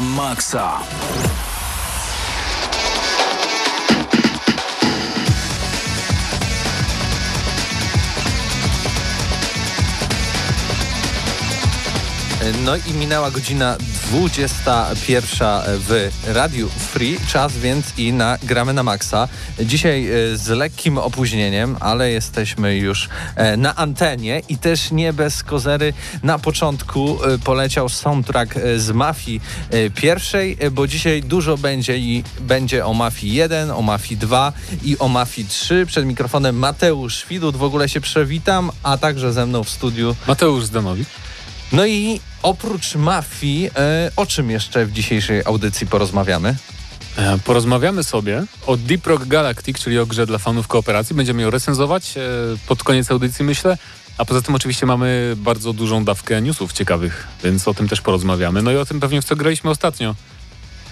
Na maksa. No i minęła godzina 21 w Radiu Free, czas więc i na Gramy na Maxa. Dzisiaj e, z lekkim opóźnieniem, ale jesteśmy już e, na antenie i też nie bez kozery. Na początku e, poleciał soundtrack z Mafii pierwszej, bo dzisiaj dużo będzie i będzie o Mafii 1, o Mafii 2 i o Mafii 3. Przed mikrofonem Mateusz Widut, w ogóle się przewitam, a także ze mną w studiu Mateusz Zdanowicz. no i oprócz mafii, e, o czym jeszcze w dzisiejszej audycji porozmawiamy? E, Porozmawiamy sobie o Deep Rock Galactic, czyli o grze dla fanów kooperacji. Będziemy ją recenzować e, pod koniec audycji, myślę. A poza tym oczywiście mamy bardzo dużą dawkę newsów ciekawych, więc o tym też porozmawiamy. No i o tym pewnie w co graliśmy ostatnio.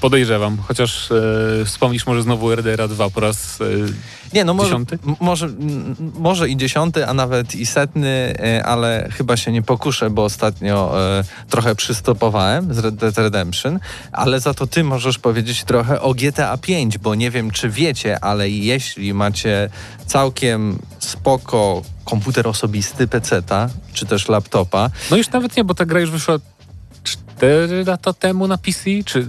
Podejrzewam, chociaż e, wspomnisz może znowu RDR 2 po raz e, Nie, no może, Dziesiąty? może, może i dziesiąty, a nawet i setny, e, ale chyba się nie pokuszę, bo ostatnio e, trochę przystopowałem z Red Dead Redemption, ale za to ty możesz powiedzieć trochę o GTA 5, bo nie wiem, czy wiecie, ale jeśli macie całkiem spoko komputer osobisty, peceta, czy też laptopa, No już nawet nie, bo ta gra już wyszła 4 lata temu na PC, czy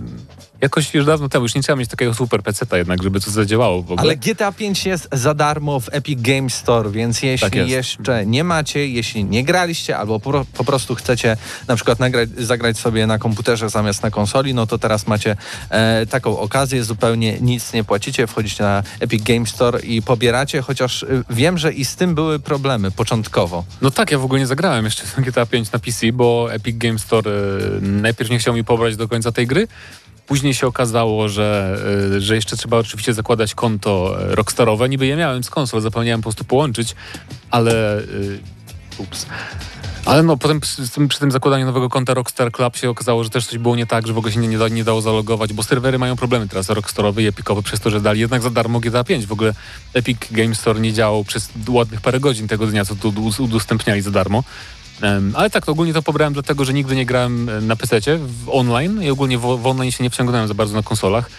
jakoś już dawno temu. Już nie trzeba mieć takiego super peceta jednak, żeby to zadziałało w ogóle. Ale GTA 5 jest za darmo w Epic Games Store, więc jeśli Tak jeszcze nie macie, jeśli nie graliście albo po, po prostu chcecie na przykład nagrać, zagrać sobie na komputerze zamiast na konsoli, no to teraz macie e, taką okazję, zupełnie nic nie płacicie, wchodzicie na Epic Games Store i pobieracie, chociaż y, wiem, że i z tym były problemy początkowo. No tak, ja w ogóle nie zagrałem jeszcze GTA 5 na PC, bo Epic Games Store e, najpierw nie chciał mi pobrać do końca tej gry, Później się okazało, że, y, że jeszcze trzeba oczywiście zakładać konto e, Rockstarowe. Niby je miałem z konsol, zapomniałem po prostu połączyć, ale... y, Ups. Ale no potem przy, tym- przy tym zakładaniu nowego konta Rockstar Club się okazało, że też coś było nie tak, że w ogóle się nie, nie, da, nie dało zalogować, bo serwery mają problemy teraz Rockstarowe i Epicowe przez to, że dali jednak za darmo GTA 5. W ogóle Epic Game Store nie działał przez ładnych parę godzin tego dnia, co tu ud- udostępniali za darmo. Ale tak, ogólnie to pobrałem dlatego, że nigdy nie grałem na PC w online i ogólnie w, w online się nie wciągnąłem za bardzo na konsolach,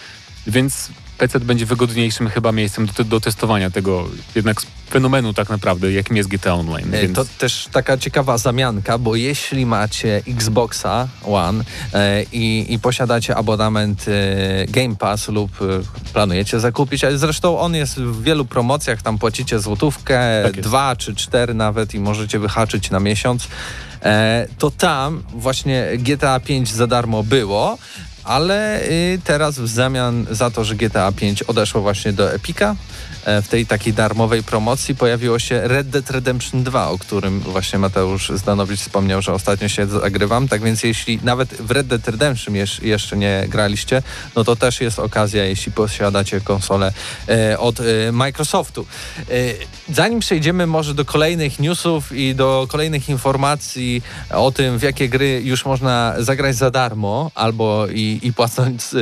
więc PC będzie wygodniejszym chyba miejscem do, do testowania tego jednak fenomenu tak naprawdę, jakim jest GTA Online. Więc... To też taka ciekawa zamianka, bo jeśli macie Xboxa One e, i, i posiadacie abonament e, Game Pass lub e, planujecie zakupić, ale zresztą on jest w wielu promocjach, tam płacicie złotówkę, Tak dwa czy cztery nawet i możecie wyhaczyć na miesiąc, e, to tam właśnie GTA 5 za darmo było, ale y, teraz w zamian za to, że GTA 5 odeszło właśnie do Epika, e, w tej takiej darmowej promocji pojawiło się Red Dead Redemption 2, o którym właśnie Mateusz Zdanowicz wspomniał, że ostatnio się zagrywam. Tak więc jeśli nawet w Red Dead Redemption jeszcze nie graliście, no to też jest okazja, jeśli posiadacie konsolę e, od e, Microsoftu. Zanim przejdziemy może do kolejnych newsów i do kolejnych informacji o tym, w jakie gry już można zagrać za darmo albo i, i płacąc e,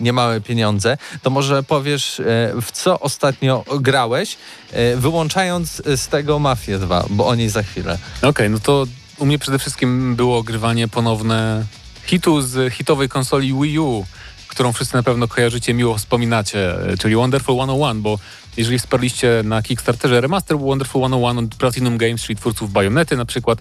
niemałe pieniądze, to może powiesz, e, w co ostatnio grałeś, e, wyłączając z tego Mafię 2, bo o niej za chwilę. Okej, no to u mnie przede wszystkim było ogrywanie ponowne hitu z hitowej konsoli Wii U, którą wszyscy na pewno kojarzycie, miło wspominacie, e, czyli Wonderful 101, bo jeżeli wsparliście na Kickstarterze remaster Wonderful 101 od Platinum Games, czyli twórców Bajonety na przykład,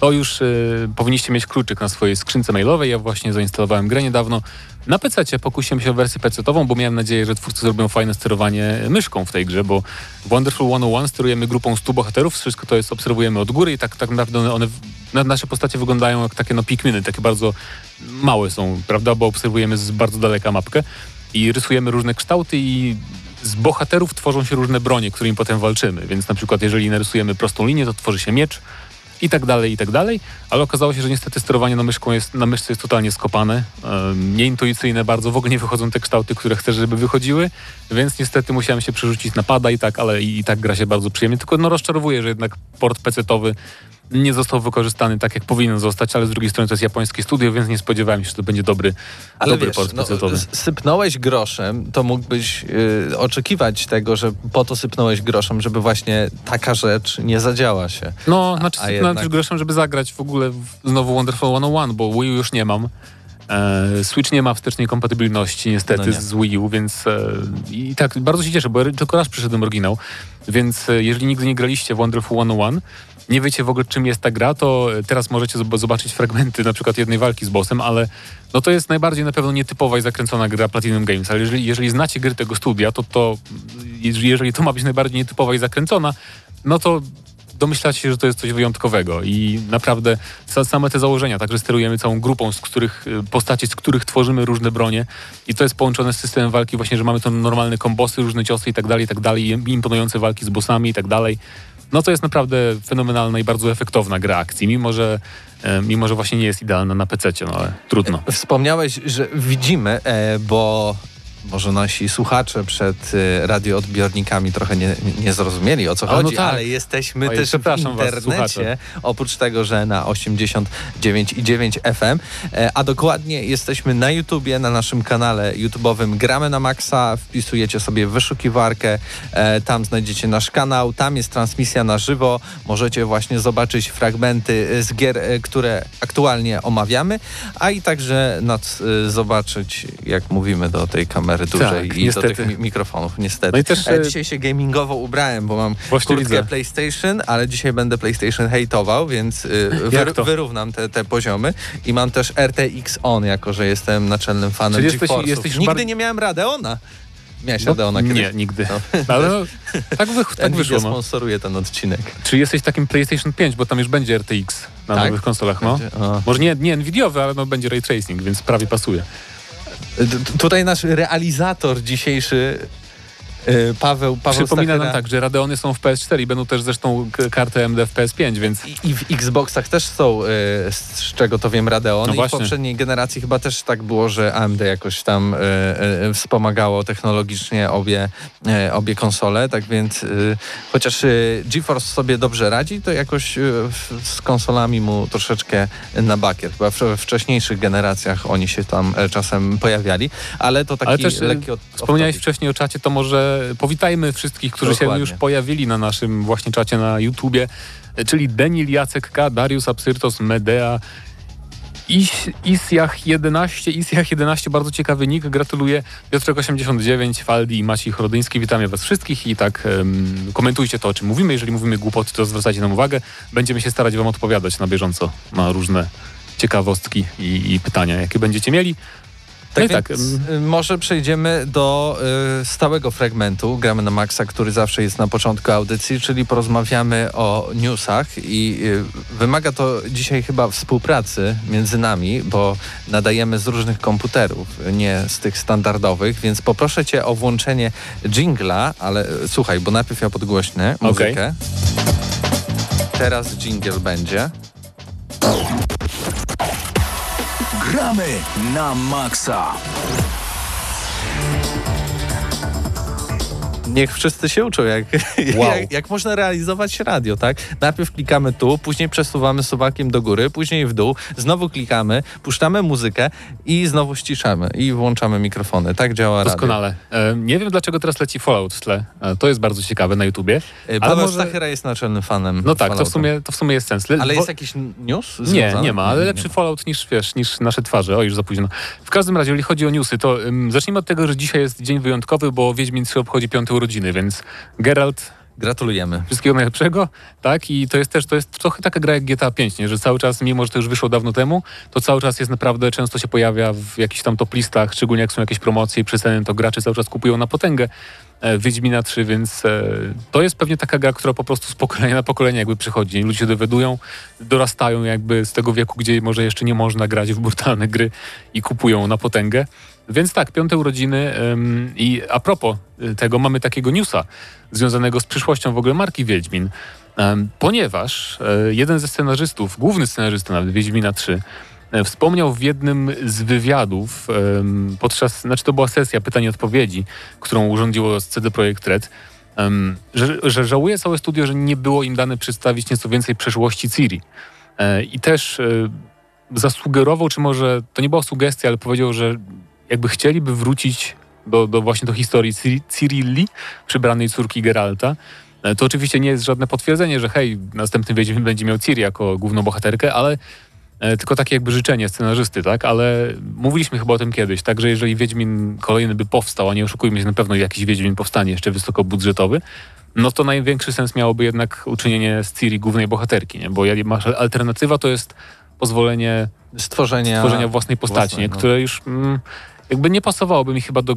to już y, powinniście mieć kluczyk na swojej skrzynce mailowej. Ja właśnie zainstalowałem grę niedawno. Na PC pokusiłem się o wersję PC-ową, bo miałem nadzieję, że twórcy zrobią fajne sterowanie myszką w tej grze, bo w Wonderful 101 sterujemy grupą 100 bohaterów, wszystko to jest obserwujemy od góry i tak, tak naprawdę one, one na- nasze postacie wyglądają jak takie no pikminy, takie bardzo małe są, prawda, bo obserwujemy z bardzo daleka mapkę i rysujemy różne kształty i z bohaterów tworzą się różne bronie, którymi potem walczymy, więc na przykład jeżeli narysujemy prostą linię, to tworzy się miecz, i tak dalej, i tak dalej, ale okazało się, że niestety sterowanie na, myszką jest, na myszce jest totalnie skopane, nieintuicyjne bardzo, w ogóle nie wychodzą te kształty, które chcesz, żeby wychodziły, więc niestety musiałem się przerzucić na pada i tak, ale i, i tak gra się bardzo przyjemnie, tylko no rozczarowuje, że jednak port PC-towy nie został wykorzystany tak, jak powinien zostać, ale z drugiej strony to jest japońskie studio, więc nie spodziewałem się, że to będzie dobry, Ale dobry wiesz, port no, sypnąłeś groszem, to mógłbyś y, oczekiwać tego, że po to sypnąłeś groszem, żeby właśnie taka rzecz nie zadziała się. No, znaczy a sypnąłem jednak- też groszem, żeby zagrać w ogóle w, znowu Wonderful 101, bo Wii U już nie mam. E, Switch nie ma wstecznej kompatybilności niestety No nie. z Wii U, więc e, i tak bardzo się cieszę, bo tylko raz przyszedłem oryginał, więc e, jeżeli nigdy nie graliście w Wonderful 101, nie wiecie w ogóle czym jest ta gra, to e, teraz możecie zob- zobaczyć fragmenty na przykład jednej walki z bossem, ale no to jest najbardziej na pewno nietypowa i zakręcona gra Platinum Games, ale jeżeli, jeżeli znacie gry tego studia, to to jeżeli to ma być najbardziej nietypowa i zakręcona, no to domyślacie się, że to jest coś wyjątkowego i naprawdę sa- same te założenia, także sterujemy całą grupą, z których y, postaci, z których tworzymy różne bronie i to jest połączone z systemem walki właśnie, że mamy to normalne kombosy, różne ciosy i tak dalej, i tak dalej, imponujące walki z bossami i tak dalej. No to jest naprawdę fenomenalna i bardzo efektowna gra akcji, mimo że, e, mimo że właśnie nie jest idealna na PC, no ale trudno. Wspomniałeś, że widzimy, e, bo może nasi słuchacze przed e, radioodbiornikami trochę nie, nie zrozumieli o co A, no chodzi, tak. ale jesteśmy Oj, też w was, internecie, słuchacze. oprócz tego, że na 89,9 FM, e, a dokładnie jesteśmy na YouTubie, na naszym kanale YouTube'owym Gramy na Maxa, wpisujecie sobie wyszukiwarkę, e, tam znajdziecie nasz kanał, tam jest transmisja na żywo, możecie właśnie zobaczyć fragmenty z gier, e, które aktualnie omawiamy, a i także nad, zobaczyć, jak mówimy do tej kamery dużej Tak, i niestety. do tych mi- mikrofonów, niestety. No i też, E, e, dzisiaj się gamingowo ubrałem, bo mam Właśnie kurtkę widzę. PlayStation, ale dzisiaj będę PlayStation hejtował, więc to? wyrównam te, te poziomy i mam też RTX On, jako że jestem naczelnym fanem Czyli jesteś- jesteś Nigdy bar- nie miałem Radeona. Miałeś No, Radeona kiedyś? nie, nigdy. No. Ale no, tak, wy, tak Nvidia wyszło. No. sponsoruje ten odcinek. Czy jesteś takim PlayStation 5, bo tam już będzie RTX na Tak? nowych konsolach, no? Będzie-. Może nie, nie Nvidiowy, ale no będzie ray tracing, więc prawie pasuje. Tutaj nasz realizator dzisiejszy Paweł, Paweł Przypomina nam Stachera- tak, że Radeony są w PS4 i będą też zresztą karty AMD w PS5, więc I, I w Xboxach też są, y, z czego to wiem, Radeony. No I w poprzedniej generacji chyba też tak było, że AMD jakoś tam y, y, wspomagało technologicznie obie, obie konsole. Tak więc chociaż GeForce sobie dobrze radzi, to jakoś z konsolami mu troszeczkę na bakier. Chyba w, wcześniejszych generacjach oni się tam e, czasem pojawiali, ale to taki Ale też, lekki od, Wspomniałeś wcześniej o czacie, to może powitajmy wszystkich, którzy Dokładnie. się już pojawili na naszym właśnie czacie na YouTubie, czyli Denil Jacek K, Darius Absyrtos, Medea, Is, Isjach 11, Isjach 11, bardzo ciekawy nick, gratuluję. Piotrek 89, Faldi i Maciej Chorodyński, witamy was wszystkich i tak em, komentujcie to, o czym mówimy. Jeżeli mówimy głupoty, to zwracajcie nam uwagę. Będziemy się starać wam odpowiadać na bieżąco na różne ciekawostki i, i pytania, jakie będziecie mieli. No Tak, tak, więc, y, może przejdziemy do y, stałego fragmentu Gramy na Maxa, który zawsze jest na początku audycji, czyli porozmawiamy o newsach i y, wymaga to dzisiaj chyba współpracy między nami, bo nadajemy z różnych komputerów, nie z tych standardowych, więc poproszę cię o włączenie jingla, ale y, słuchaj, bo najpierw ja podgłośnę muzykę. Teraz jingle będzie. Gramy na maksa. Niech wszyscy się uczą, jak, Wow. jak, jak można realizować radio, tak? Najpierw klikamy tu, później przesuwamy suwakiem do góry, później w dół, znowu klikamy, puszczamy muzykę i znowu ściszamy i włączamy mikrofony. Tak działa radio. Doskonale. E, nie wiem, dlaczego teraz leci Fallout w tle. E, to jest bardzo ciekawe na YouTubie. Y, Ale może- Stachera jest naczelnym fanem No tak, to w, sumie, to w sumie jest sens. Le- Ale jest jakiś news Nie, związany? nie ma, ale Nie, lepszy nie. Fallout niż, wiesz, niż nasze twarze. O, już za późno. W każdym razie, jeżeli chodzi o newsy, to ym, zacznijmy od tego, że dzisiaj jest dzień wyjątkowy, bo Wiedźmin 3 obchodzi piąte urodziny, więc Geralt, Gratulujemy. wszystkiego najlepszego, tak? I to jest też, to jest trochę taka gra jak GTA 5, nie? że cały czas, mimo że to już wyszło dawno temu, to cały czas jest naprawdę, często się pojawia w jakichś tam top listach, szczególnie jak są jakieś promocje i przeceny, to gracze cały czas kupują na potęgę e, Wiedźmina 3, więc e, to jest pewnie taka gra, która po prostu z pokolenia na pokolenie jakby przychodzi. Ludzie się dowiadują, dorastają jakby z tego wieku, gdzie może jeszcze nie można grać w brutalne gry i kupują na potęgę. Więc tak, piąte urodziny ym, i a propos y, tego mamy takiego newsa związanego z przyszłością w ogóle marki Wiedźmin, Em, ponieważ e, jeden ze scenarzystów, główny scenarzysta nawet Wiedźmina 3, e, wspomniał w jednym z wywiadów, em, podczas, znaczy to była sesja pytań i odpowiedzi, którą urządziło CD Projekt Red, że, że żałuje całe studio, że nie było im dane przedstawić nieco więcej przeszłości Ciri. E, I też zasugerował, czy może to nie była sugestia, ale powiedział, że jakby chcieliby wrócić do, do właśnie do historii Cirilli, przybranej córki Geralta. E, To oczywiście nie jest żadne potwierdzenie, że hej, następny Wiedźmin będzie miał Ciri jako główną bohaterkę, ale e, tylko takie jakby życzenie scenarzysty, tak? Ale mówiliśmy chyba o tym kiedyś, tak, że jeżeli Wiedźmin kolejny by powstał, a nie oszukujmy się, na pewno jakiś Wiedźmin powstanie jeszcze wysokobudżetowy, no to największy sens miałoby jednak uczynienie z Ciri głównej bohaterki, nie? Bo alternatywa to jest pozwolenie Stworzenia, stworzenia własnej postaci, własnej, nie? no. które już mm, jakby nie pasowałoby mi chyba do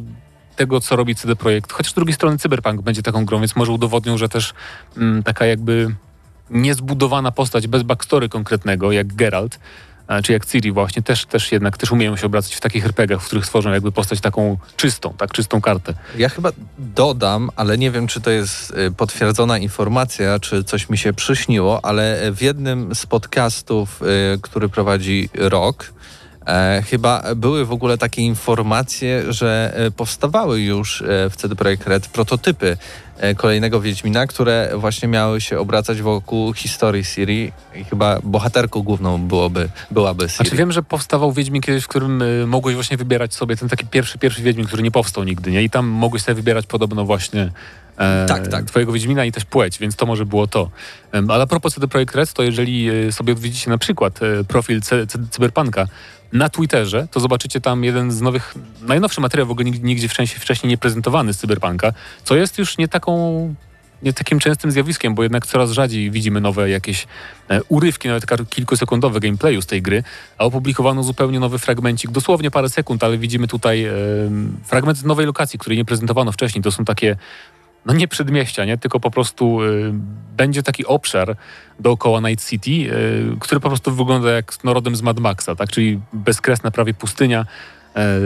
tego, co robi CD Projekt. Chociaż z drugiej strony Cyberpunk będzie taką grą, więc może udowodnią, że też mm, taka jakby niezbudowana postać bez backstory konkretnego, jak Geralt, e, czy jak Ciri właśnie, też, też jednak też umieją się obracać w takich RPGach, w których stworzą jakby postać taką czystą, tak, czystą kartę. Ja chyba dodam, ale nie wiem, czy to jest y, potwierdzona informacja, czy coś mi się przyśniło, ale w jednym z podcastów, który prowadzi Rok, e, chyba były w ogóle takie informacje, że e, powstawały już e, w CD Projekt Red prototypy e, kolejnego Wiedźmina, które właśnie miały się obracać wokół historii Siri i chyba bohaterką główną byłoby, byłaby Siri. Znaczy wiem, że powstawał Wiedźmin kiedyś, w którym mogłeś właśnie wybierać sobie ten taki pierwszy, pierwszy Wiedźmin, który nie powstał nigdy, nie? I tam mogłeś sobie wybierać podobno właśnie e, Tak, tak. twojego Wiedźmina i też płeć, więc to może było to. Ale a propos CD Projekt Red, to jeżeli sobie odwiedzicie na przykład profil Cyberpunka na Twitterze, to zobaczycie tam jeden z nowych, najnowszy materiał w ogóle nigdzie, wcześniej, wcześniej nie prezentowany z Cyberpunka, co jest już nie taką nie takim częstym zjawiskiem, bo jednak coraz rzadziej widzimy nowe jakieś e, urywki, nawet kilkusekundowe gameplayu z tej gry, a opublikowano zupełnie nowy fragmencik, dosłownie parę sekund, ale widzimy tutaj e, fragment nowej lokacji, której nie prezentowano wcześniej. To są takie, no nie przedmieścia, nie? tylko po prostu e, będzie taki obszar dookoła Night City, e, który po prostu wygląda jak no, rodem z Mad Maxa, tak? czyli bezkresna prawie pustynia, e,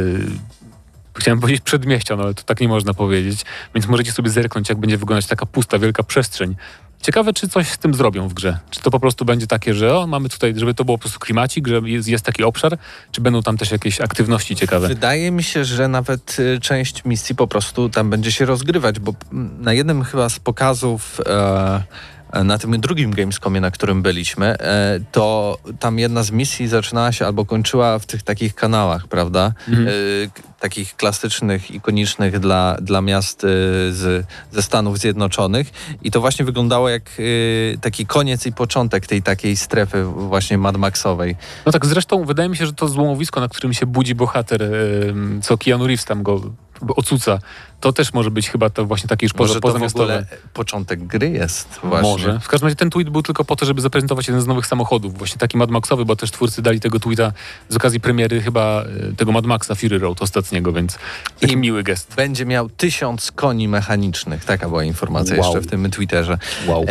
chciałem powiedzieć przedmieścia, no ale to tak nie można powiedzieć, więc możecie sobie zerknąć, jak będzie wyglądać taka pusta, wielka przestrzeń. Ciekawe, czy coś z tym zrobią w grze. Czy to po prostu będzie takie, że o, mamy tutaj, żeby to było po prostu klimacik, że jest, jest taki obszar, czy będą tam też jakieś aktywności ciekawe? Wydaje mi się, że nawet y, część misji po prostu tam będzie się rozgrywać, bo mm, na jednym chyba z pokazów e, na tym drugim Gamescomie, na którym byliśmy, e, to tam jedna z misji zaczynała się albo kończyła w tych takich kanałach, prawda? Mhm. E, takich klasycznych, ikonicznych dla, dla miast e, z, ze Stanów Zjednoczonych i to właśnie wyglądało jak e, taki koniec i początek tej takiej strefy właśnie Mad Maxowej. No tak, zresztą wydaje mi się, że to złomowisko, na którym się budzi bohater, co Keanu Reeves tam go ocuca, to też może być chyba to właśnie takie już poza, Może to w pozamiastowe. początek gry jest właśnie. Może. W każdym razie ten tweet był tylko po to, żeby zaprezentować jeden z nowych samochodów. Właśnie taki Mad Maxowy, bo też twórcy dali tego tweeta z okazji premiery chyba e, tego Mad Maxa Fury Road ostatniego, więc taki I- miły gest. Będzie miał tysiąc koni mechanicznych. Taka była informacja Wow. jeszcze w tym Twitterze. Wow. E,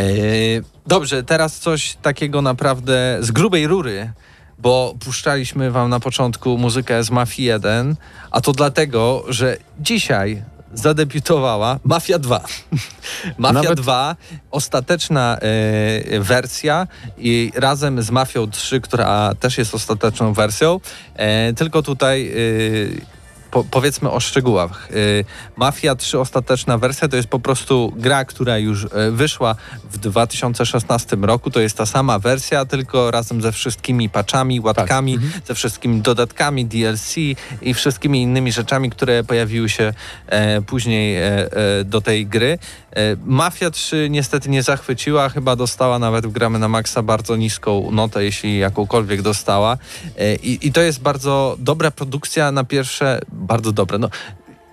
dobrze, teraz coś takiego naprawdę z grubej rury, bo puszczaliśmy wam na początku muzykę z Mafii 1, a to dlatego, że dzisiaj zadebiutowała Mafia 2. Mafia Nawet- 2, ostateczna e, wersja i razem z Mafią 3, która też jest ostateczną wersją, e, tylko tutaj e, po, powiedzmy o szczegółach. Y, Mafia 3 ostateczna wersja to jest po prostu gra, która już y, wyszła w 2016 roku. To jest ta sama wersja, tylko razem ze wszystkimi patchami, łatkami, ze wszystkimi dodatkami, DLC i wszystkimi innymi rzeczami, które pojawiły się e, później e, e, do tej gry. E, Mafia 3 niestety nie zachwyciła, chyba dostała nawet w gramy na maksa bardzo niską notę, jeśli jakąkolwiek dostała. E, I, I to jest bardzo dobra produkcja na pierwsze, bardzo dobra, no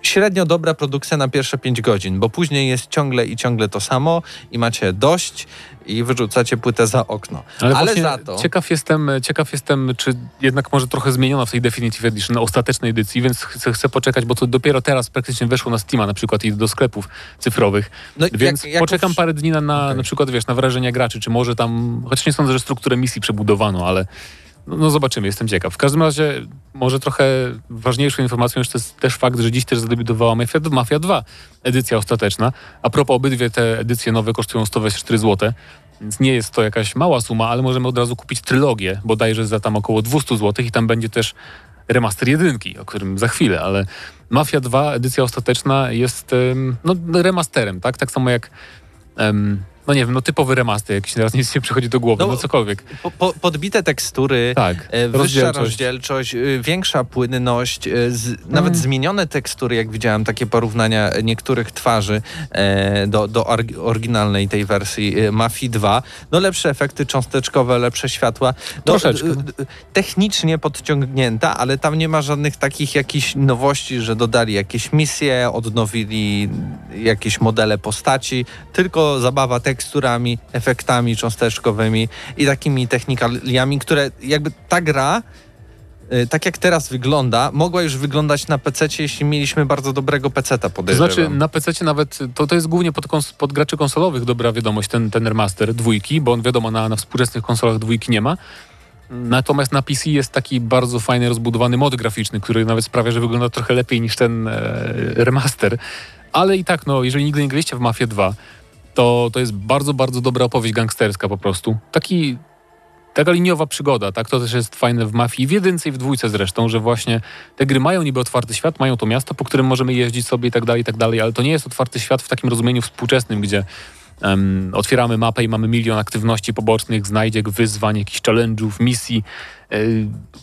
średnio dobra produkcja na pierwsze 5 godzin, bo później jest ciągle i ciągle to samo i macie dość i wyrzucacie płytę za okno. Ale, Ale, za to... ciekaw jestem, ciekaw jestem, czy jednak może trochę zmieniono w tej Definitive Edition, ostatecznej edycji, więc chcę, chcę poczekać, bo to dopiero teraz praktycznie weszło na Steama na przykład i do sklepów cyfrowych. No, Więc jak- jak poczekam już- parę dni na, na, Okej. na przykład, wiesz, na wrażenia graczy, czy może tam, chociaż nie sądzę, że strukturę misji przebudowano, ale no, no zobaczymy, jestem ciekaw. W każdym razie może trochę ważniejszą informacją jest też fakt, że dziś też zadebiutowała Mafia, Mafia 2, edycja ostateczna. A propos, obydwie te edycje nowe kosztują 124 zł, więc nie jest to jakaś mała suma, ale możemy od razu kupić trylogię, bodajże za tam około 200 zł i tam będzie też remaster jedynki, o którym za chwilę, ale Mafia 2, edycja ostateczna jest no, remasterem, tak? Tak samo jak no nie wiem, no typowy remaster, jakiś teraz nic nie przychodzi do głowy, No, no, cokolwiek. Po, po, podbite tekstury, Tak, e, wyższa rozdzielczość. rozdzielczość, y, większa płynność, y, z, nawet zmienione tekstury, jak widziałem takie porównania niektórych twarzy e, do, do oryginalnej tej wersji e, Mafii 2. No lepsze efekty cząsteczkowe, lepsze światła. No, Troszeczkę. technicznie podciągnięta, ale tam nie ma żadnych takich jakichś nowości, że dodali jakieś misje, odnowili jakieś modele postaci, tylko zabawa teksturami, efektami cząsteczkowymi i takimi technikaliami, które jakby ta gra y, tak jak teraz wygląda, mogła już wyglądać na PC, jeśli mieliśmy bardzo dobrego PC-ta, To podejrzewam. znaczy na PC nawet, to, to jest głównie pod, kons- pod graczy konsolowych dobra wiadomość, ten, ten remaster dwójki, bo on wiadomo na, na współczesnych konsolach dwójki nie ma. Natomiast na PC jest taki bardzo fajny, rozbudowany mod graficzny, który nawet sprawia, że wygląda trochę lepiej niż ten e, remaster. Ale i tak, no, jeżeli nigdy nie graliście w Mafię 2, to, to jest bardzo, bardzo dobra opowieść gangsterska po prostu. Taki, taka liniowa przygoda, tak? To też jest fajne w Mafii, w jedynce i w dwójce zresztą, że właśnie te gry mają niby otwarty świat, mają to miasto, po którym możemy jeździć sobie i tak dalej, i tak dalej, ale to nie jest otwarty świat w takim rozumieniu współczesnym, gdzie em, otwieramy mapę i mamy milion aktywności pobocznych, znajdziek, wyzwań, jakichś challenge'ów, misji, e,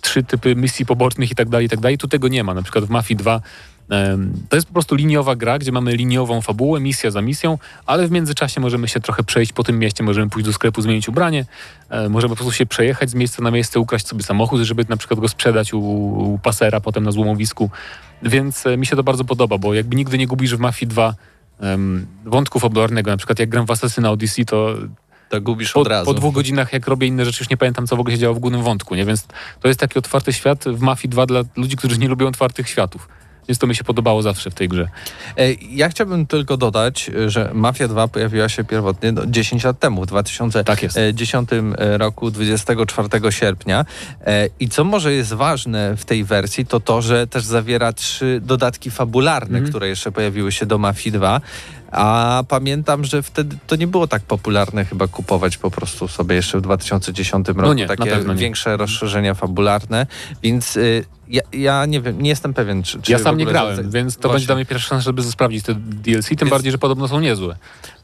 trzy typy misji pobocznych i tak dalej, i tak dalej. Tu tego nie ma. Na przykład w Mafii 2 em, to jest po prostu liniowa gra, gdzie mamy liniową fabułę, misja za misją, ale w międzyczasie możemy się trochę przejść po tym mieście, możemy pójść do sklepu, zmienić ubranie, e, możemy po prostu się przejechać z miejsca na miejsce, ukraść sobie samochód, żeby na przykład go sprzedać u, u pasera potem na złomowisku. Więc e, mi się to bardzo podoba, bo jakby nigdy nie gubisz w Mafii 2 em, wątku fabularnego, na przykład jak gram w Assassina Odyssey, to To gubisz po, od razu. po dwóch godzinach, jak robię inne rzeczy, już nie pamiętam, co w ogóle się działo w głównym wątku, nie? Więc to jest taki otwarty świat w Mafii 2 dla ludzi, którzy nie lubią otwartych światów. Więc to mi się podobało zawsze w tej grze. E, Ja chciałbym tylko dodać, e, że Mafia 2 pojawiła się pierwotnie no, 10 lat temu, w 2010 Tak jest. roku, 24 sierpnia. E, I co może jest ważne w tej wersji, to to, że też zawiera trzy dodatki fabularne, Mhm. które jeszcze pojawiły się do Mafii 2. A pamiętam, że wtedy to nie było tak popularne chyba kupować po prostu sobie jeszcze w 2010 roku No nie, takie większe rozszerzenia fabularne, więc y, ja, ja nie wiem, nie jestem pewien, czy, czy ja sam nie grałem, więc to właśnie. będzie dla mnie pierwsza szansa, żeby sprawdzić te DLC, tym Więc- bardziej, że podobno są niezłe.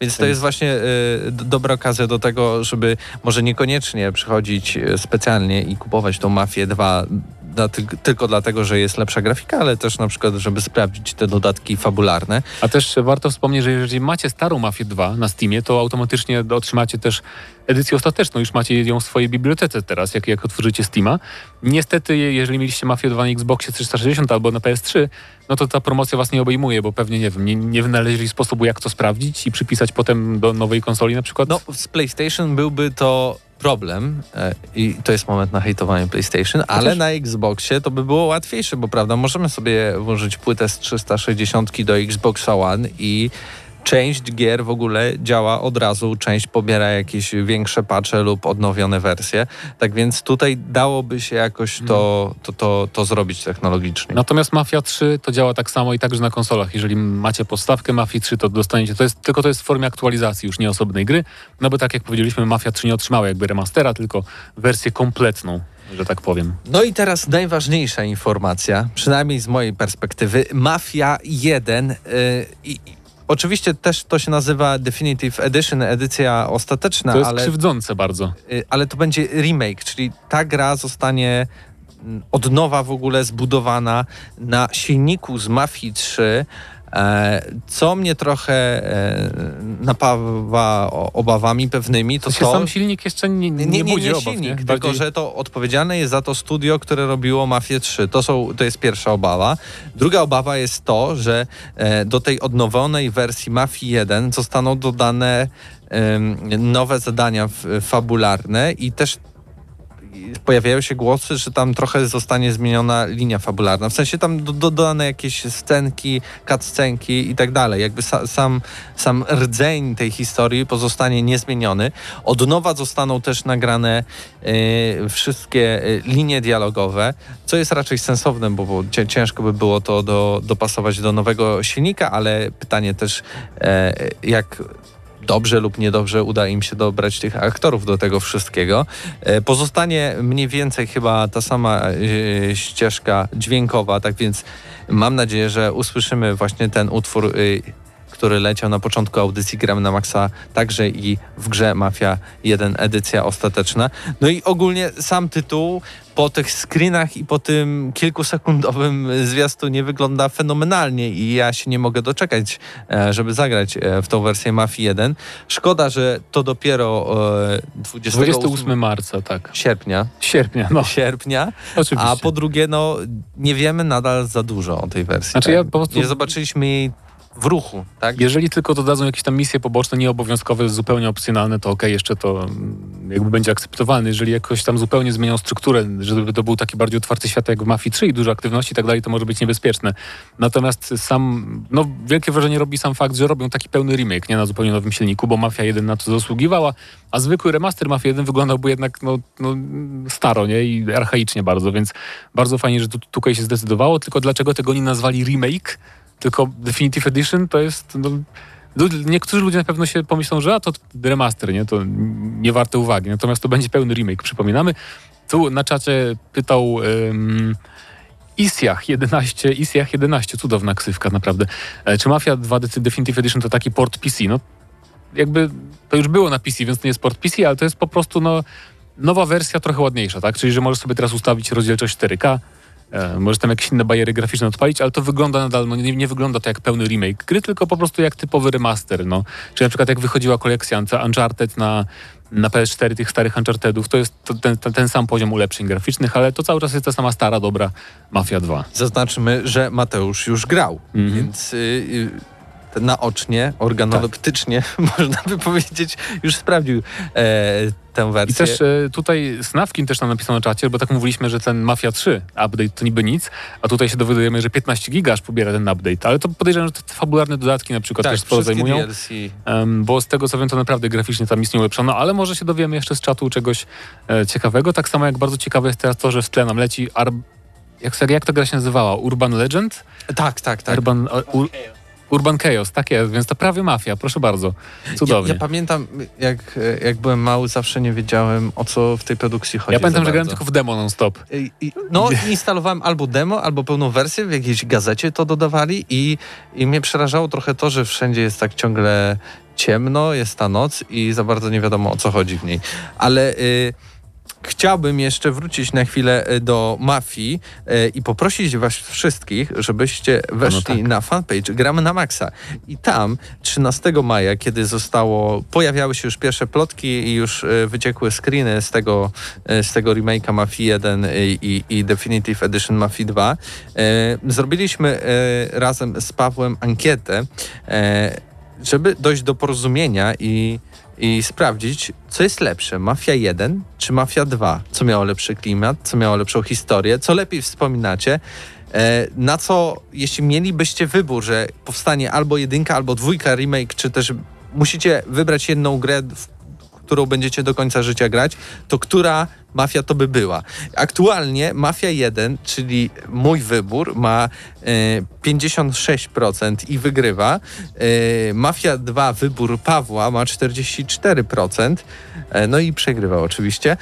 Więc to jest właśnie y, dobra okazja do tego, żeby może niekoniecznie przychodzić y, specjalnie i kupować tą Mafię 2 dla, tyl- tylko dlatego, że jest lepsza grafika, ale też na przykład, żeby sprawdzić te dodatki fabularne. A też warto wspomnieć, że jeżeli macie starą Mafię 2 na Steamie, to automatycznie otrzymacie też edycję ostateczną. Już macie ją w swojej bibliotece teraz, jak, jak otworzycie Steama. Niestety, jeżeli mieliście Mafię 2 na Xboxie 360 albo na PS3, no to ta promocja was nie obejmuje, bo pewnie, nie wiem, nie, nie wynaleźli sposobu, jak to sprawdzić i przypisać potem do nowej konsoli na przykład. No, z PlayStation byłby to problem e, i to jest moment na hejtowanie PlayStation, ale na Xboxie to by było łatwiejsze, bo prawda, możemy sobie włożyć płytę z 360 do Xboxa One i część gier w ogóle działa od razu, część pobiera jakieś większe patche lub odnowione wersje, tak więc tutaj dałoby się jakoś to, to, to, to zrobić technologicznie. Natomiast Mafia 3 to działa tak samo i także na konsolach. Jeżeli macie podstawkę Mafii 3, to dostaniecie, to jest, tylko to jest w formie aktualizacji, już nie osobnej gry, no bo tak jak powiedzieliśmy, Mafia 3 nie otrzymała jakby remastera, tylko wersję kompletną, że tak powiem. No i teraz najważniejsza informacja, przynajmniej z mojej perspektywy. Mafia 1 y, i oczywiście też to się nazywa Definitive Edition, edycja ostateczna, To jest ale, krzywdzące bardzo. y, ale to będzie remake, czyli ta gra zostanie mm, od nowa w ogóle zbudowana na silniku z Mafii 3, e, co mnie trochę e, napawa obawami pewnymi, to To sam silnik jeszcze nie, nie, Nie, nie, budzi nie obaw, silnik, nie? tylko Bardziej- że to odpowiedzialne jest za to studio, które robiło Mafię 3. To, są, to jest pierwsza obawa. Druga obawa jest to, że e, do tej odnowionej wersji Mafii 1 zostaną dodane nowe zadania fabularne i też pojawiają się głosy, że tam trochę zostanie zmieniona linia fabularna. W sensie tam do, dodane jakieś scenki, cutscenki i tak dalej. Jakby sa, sam, sam rdzeń tej historii pozostanie niezmieniony. Od nowa zostaną też nagrane e, wszystkie e, linie dialogowe, co jest raczej sensowne, bo, bo cię- ciężko by było to do, dopasować do nowego silnika, ale pytanie też e, jak dobrze lub niedobrze uda im się dobrać tych aktorów do tego wszystkiego. E, Pozostanie mniej więcej chyba ta sama e, ścieżka dźwiękowa, tak więc mam nadzieję, że usłyszymy właśnie ten utwór, y, który leciał na początku audycji Gram na Maxa, także i w grze Mafia 1 edycja ostateczna. No i ogólnie sam tytuł po tych screenach i po tym kilkusekundowym zwiastunie wygląda fenomenalnie i ja się nie mogę doczekać, e, żeby zagrać e, w tą wersję Mafii 1. Szkoda, że to dopiero e, 28, 28 marca, tak. sierpnia, Sierpnia, no. sierpnia, Oczywiście. a po drugie, no nie wiemy nadal za dużo o tej wersji. Znaczy tak? ja po prostu- Nie zobaczyliśmy jej w ruchu, tak? Jeżeli tylko dodadzą jakieś tam misje poboczne, nieobowiązkowe, zupełnie opcjonalne, to okej, jeszcze to mm, jakby będzie akceptowalne. Jeżeli jakoś tam zupełnie zmienią strukturę, żeby to był taki bardziej otwarty świat jak w Mafii 3 i dużo aktywności i tak dalej, to może być niebezpieczne. Natomiast sam, no wielkie wrażenie robi sam fakt, że robią taki pełny remake, nie na zupełnie nowym silniku, bo Mafia 1 na to zasługiwała, a zwykły remaster Mafia 1 wyglądałby jednak no, no, staro, nie? I archaicznie bardzo, więc bardzo fajnie, że tu, tutaj się zdecydowało, tylko dlaczego tego nie nazwali remake, tylko Definitive Edition to jest... No, Lud- Niektórzy ludzie na pewno się pomyślą, że a to remaster, nie? To nie warte uwagi. Natomiast to będzie pełny remake, przypominamy. Tu na czacie pytał um, Isjach 11, Isjach 11, cudowna ksywka naprawdę. E, czy Mafia 2 De- Definitive Edition to taki port PC? No jakby to już było na PC, więc to nie jest port PC, ale to jest po prostu no, nowa wersja, trochę ładniejsza, tak? Czyli, że możesz sobie teraz ustawić rozdzielczość 4K, E, możesz tam jakieś inne bariery graficzne odpalić, ale to wygląda nadal, no nie, nie wygląda to jak pełny remake gry, tylko po prostu jak typowy remaster, no. Czyli na przykład jak wychodziła kolekcja Uncha- Uncharted na, na PS4 tych starych Unchartedów, to jest to, ten, ten, ten sam poziom ulepszeń graficznych, ale to cały czas jest ta sama stara, dobra Mafia 2. Zaznaczmy, że Mateusz już grał, Mhm. więc y, y, naocznie, organoleptycznie, można by powiedzieć, już sprawdził e, tę I wersję. też e, tutaj Snawkin też nam napisał na czacie, bo tak mówiliśmy, że ten Mafia 3 update to niby nic, a tutaj się dowiadujemy, że 15 giga aż pobiera ten update, ale to podejrzewam, że te fabularne dodatki na przykład tak, też sporo zajmują. DLC. Em, bo z tego co wiem, to naprawdę graficznie tam nic nie ulepszono, ale może się dowiemy jeszcze z czatu czegoś e, ciekawego. Tak samo jak bardzo ciekawe jest teraz to, że w tle nam leci Ar... jak, jak ta gra się nazywała? Urban Legend? Tak, tak, tak. Urban, ur, Urban Chaos, tak jest, więc to prawie mafia, proszę bardzo. Ja, Cudownie. ja pamiętam, jak, jak byłem mały, zawsze nie wiedziałem, o co w tej produkcji chodzi. Ja pamiętam, że grałem tylko w demo non-stop. I, i, no, instalowałem albo demo, albo pełną wersję, w jakiejś gazecie to dodawali i, i mnie przerażało trochę to, że wszędzie jest tak ciągle ciemno, jest ta noc i za bardzo nie wiadomo o co chodzi w niej. Ale y, chciałbym jeszcze wrócić na chwilę y, do mafii y, i poprosić was wszystkich, żebyście weszli tak. na fanpage Gramy na Maxa i tam 13 maja, kiedy zostało, pojawiały się już pierwsze plotki i już y, wyciekły screeny z tego, z tego remake'a Mafii 1 i, i, Definitive Edition Mafii 2, y, zrobiliśmy razem z Pawłem ankietę, żeby dojść do porozumienia i, i sprawdzić, co jest lepsze, Mafia 1 czy Mafia 2? Co miało lepszy klimat, co miało lepszą historię, co lepiej wspominacie? E, Na co, jeśli mielibyście wybór, że powstanie albo jedynka, albo dwójka remake, czy też musicie wybrać jedną grę, w którą będziecie do końca życia grać, to która mafia to by była? Aktualnie Mafia 1, czyli mój wybór, ma e, 56% i wygrywa. E, Mafia 2, wybór Pawła, ma 44%. E, no i przegrywa oczywiście. E,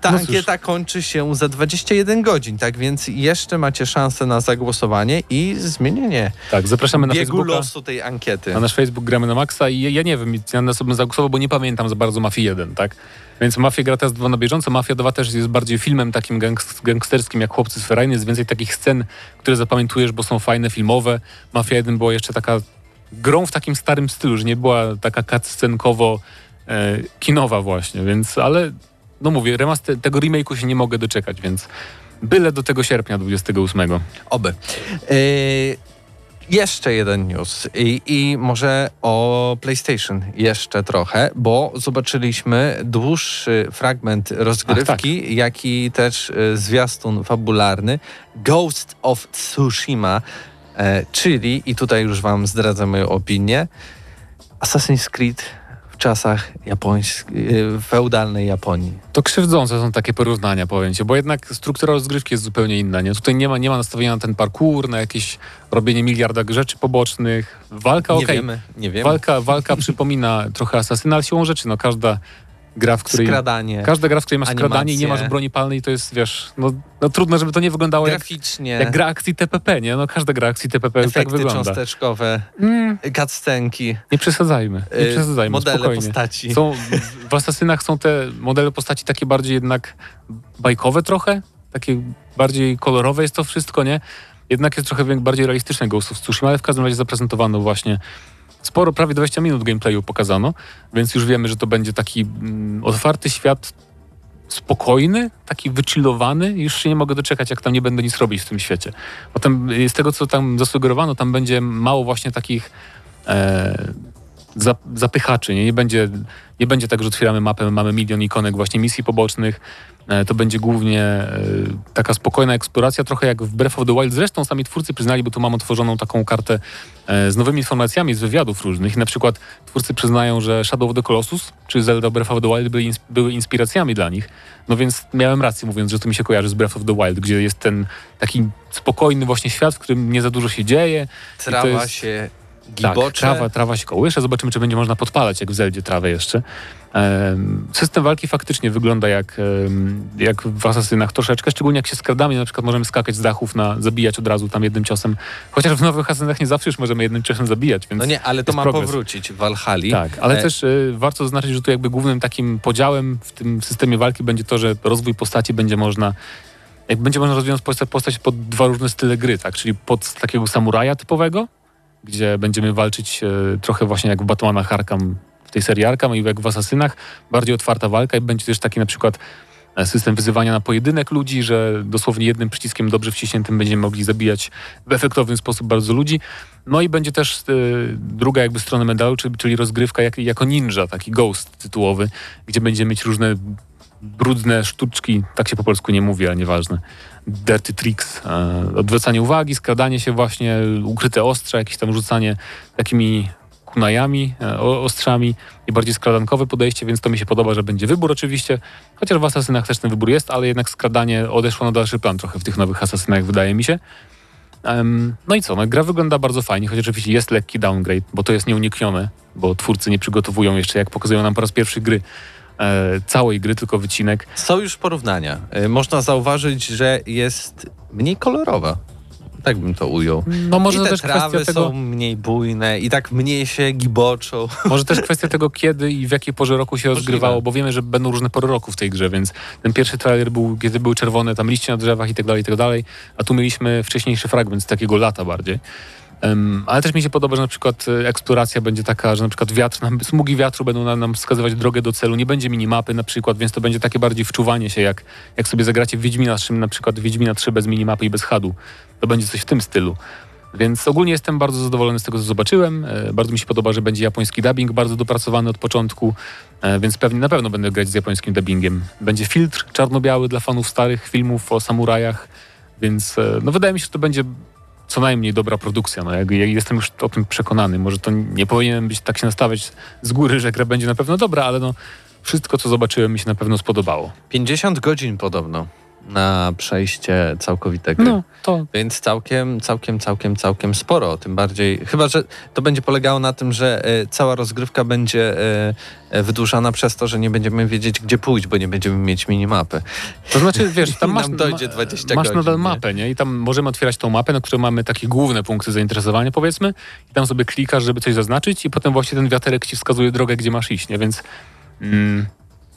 ta No ankieta kończy się za 21 godzin, tak więc jeszcze macie szansę na zagłosowanie i zmienienie Tak, zapraszamy na biegu Facebooka. losu tej ankiety. Na nasz Facebook gramy na maksa i ja, ja nie wiem, ja na sobie zagłosował, bo nie pamiętam za bardzo Mafii 1, tak? Więc Mafia gra teraz dwa na bieżąco. Mafia 2 też jest bardziej filmem takim gangst- gangsterskim jak Chłopcy z Ferrari. Jest więcej takich scen, które zapamiętujesz, bo są fajne, filmowe. Mafia 1 była jeszcze taka grą w takim starym stylu, że nie była taka cutscenkowo e, kinowa właśnie, więc ale no mówię, remaster, tego remake'u się nie mogę doczekać, więc byle do tego sierpnia 28. Oby. Yy, jeszcze jeden news I, i może o PlayStation jeszcze trochę, bo zobaczyliśmy dłuższy fragment rozgrywki, jak i też y, zwiastun fabularny Ghost of Tsushima, e, czyli, i tutaj już wam zdradzę moją opinię, Assassin's Creed w czasach japońskich, feudalnej Japonii. To krzywdzące są takie porównania, powiem ci, bo jednak struktura rozgrywki jest zupełnie inna. Nie? Tutaj nie ma, nie ma nastawienia na ten parkour, na jakieś robienie miliarda rzeczy pobocznych. Walka, Nie okej, wiemy, nie wiemy. walka, walka przypomina trochę Asasyna, ale siłą rzeczy, no każda gra, w której... Skradanie. Każda gra, w której masz skradanie i nie animacje. masz broni palnej, to jest, wiesz, no, no trudno, żeby to nie wyglądało jak, Graficznie. jak gra akcji TPP, nie? No każda gra akcji TPP tak efekty wygląda. cząsteczkowe, Mm, cutscenki, nie przesadzajmy, nie y, przesadzajmy, modele spokojnie. postaci. Są, w Asasynach są te modele postaci takie bardziej jednak bajkowe trochę, takie bardziej kolorowe jest to wszystko, nie? Jednak jest trochę bardziej realistyczne Ghost of Tsushima, ale w każdym razie zaprezentowano właśnie sporo, prawie 20 minut gameplayu pokazano, więc już wiemy, że to będzie taki mm, otwarty świat spokojny, taki wychillowany już się nie mogę doczekać, jak tam nie będę nic robić w tym świecie. Potem y, z tego, co tam zasugerowano, tam będzie mało właśnie takich e, zap, zapychaczy, nie? Nie, będzie, nie będzie tak, że otwieramy mapę, mamy milion ikonek właśnie misji pobocznych, to będzie głównie e, taka spokojna eksploracja, trochę jak w Breath of the Wild. Zresztą sami twórcy przyznali, bo tu mam otworzoną taką kartę e, z nowymi informacjami z wywiadów różnych. Na przykład twórcy przyznają, że Shadow of the Colossus czy Zelda Breath of the Wild były inspiracjami dla nich. No więc miałem rację mówiąc, że to mi się kojarzy z Breath of the Wild, gdzie jest ten taki spokojny właśnie świat, w którym nie za dużo się dzieje. Trawa jest- się Tak, gibocze. trawa, trawa się kołysze. Zobaczymy, czy będzie można podpalać, jak w Zeldzie, trawę jeszcze. Em, System walki faktycznie wygląda jak, jak w Asasynach troszeczkę, szczególnie jak się skradamy, na przykład możemy skakać z dachów na zabijać od razu tam jednym ciosem. Chociaż w nowych Asasynach nie zawsze już możemy jednym ciosem zabijać, więc No nie, ale to ma progres. powrócić w Valhalla. tak, ale E, też y, warto zaznaczyć, że tu jakby głównym takim podziałem w tym systemie walki będzie to, że rozwój postaci będzie można jak będzie można rozwiązać postać, postać pod dwa różne style gry, tak? Czyli pod takiego samuraja typowego, gdzie będziemy walczyć e, trochę właśnie jak w Batmanach Arkham, w tej serii Arkham i jak w Asasynach, bardziej otwarta walka i będzie też taki na przykład e, system wyzywania na pojedynek ludzi, że dosłownie jednym przyciskiem dobrze wciśniętym będziemy mogli zabijać w efektowny sposób bardzo ludzi. No i będzie też y, druga jakby strona medalu, czyli, czyli rozgrywka jak, jako ninja, taki ghost tytułowy, gdzie będziemy mieć różne brudne sztuczki, tak się po polsku nie mówi, ale nieważne. Dirty tricks, e, odwracanie uwagi, skradanie się właśnie, ukryte ostrza, jakieś tam rzucanie takimi kunajami, e, ostrzami i bardziej skradankowe podejście, więc to mi się podoba, że będzie wybór oczywiście, chociaż w Asasynach też ten wybór jest, ale jednak skradanie odeszło na dalszy plan trochę w tych nowych Asasynach, wydaje mi się. No i co, no, gra wygląda bardzo fajnie, chociaż oczywiście jest lekki downgrade, bo to jest nieuniknione, bo twórcy nie przygotowują jeszcze, jak pokazują nam po raz pierwszy gry, całej gry, tylko wycinek. Są już porównania. Y, Można zauważyć, że jest mniej kolorowa. Tak bym to ujął. No może I te też kwestia trawy tego, są mniej bujne i tak mniej się giboczą. może też kwestia tego, kiedy i w jakiej porze roku się rozgrywało, bo wiemy, że będą różne pory roku w tej grze, więc ten pierwszy trailer był, kiedy były czerwone tam liście na drzewach i tak dalej, i tak dalej, a tu mieliśmy wcześniejszy fragment z takiego lata bardziej. Ale też mi się podoba, że na przykład e, eksploracja będzie taka, że na przykład wiatr, smugi wiatru będą nam, wskazywać drogę do celu, nie będzie minimapy na przykład, więc to będzie takie bardziej wczuwanie się, jak, jak sobie zagracie w Wiedźmina 3, na przykład Wiedźmina 3 bez minimapy i bez HUD-u. To będzie coś w tym stylu. Więc ogólnie jestem bardzo zadowolony z tego, co zobaczyłem. E, Bardzo mi się podoba, że będzie japoński dubbing bardzo dopracowany od początku, e, więc pewnie na pewno będę grać z japońskim dubbingiem. Będzie filtr czarno-biały dla fanów starych filmów o samurajach, więc no wydaje mi się, że to będzie co najmniej dobra produkcja. No, ja jestem już o tym przekonany. Może to nie powinienem być tak się nastawiać z góry, że gra będzie na pewno dobra, ale no wszystko, co zobaczyłem, mi się na pewno spodobało. 50 godzin podobno na przejście całkowite gry. No, to Więc całkiem, całkiem, całkiem, całkiem sporo. Tym bardziej, chyba że to będzie polegało na tym, że e, cała rozgrywka będzie e, wydłużana przez to, że nie będziemy wiedzieć, gdzie pójść, bo nie będziemy mieć minimapy. To znaczy, wiesz, tam masz, dojdzie 20 masz godzin, nadal nie? mapę, nie? I tam możemy otwierać tą mapę, na której mamy takie główne punkty zainteresowania, powiedzmy, i tam sobie klikasz, żeby coś zaznaczyć i potem właśnie ten wiaterek ci wskazuje drogę, gdzie masz iść, nie? Więc... Mm,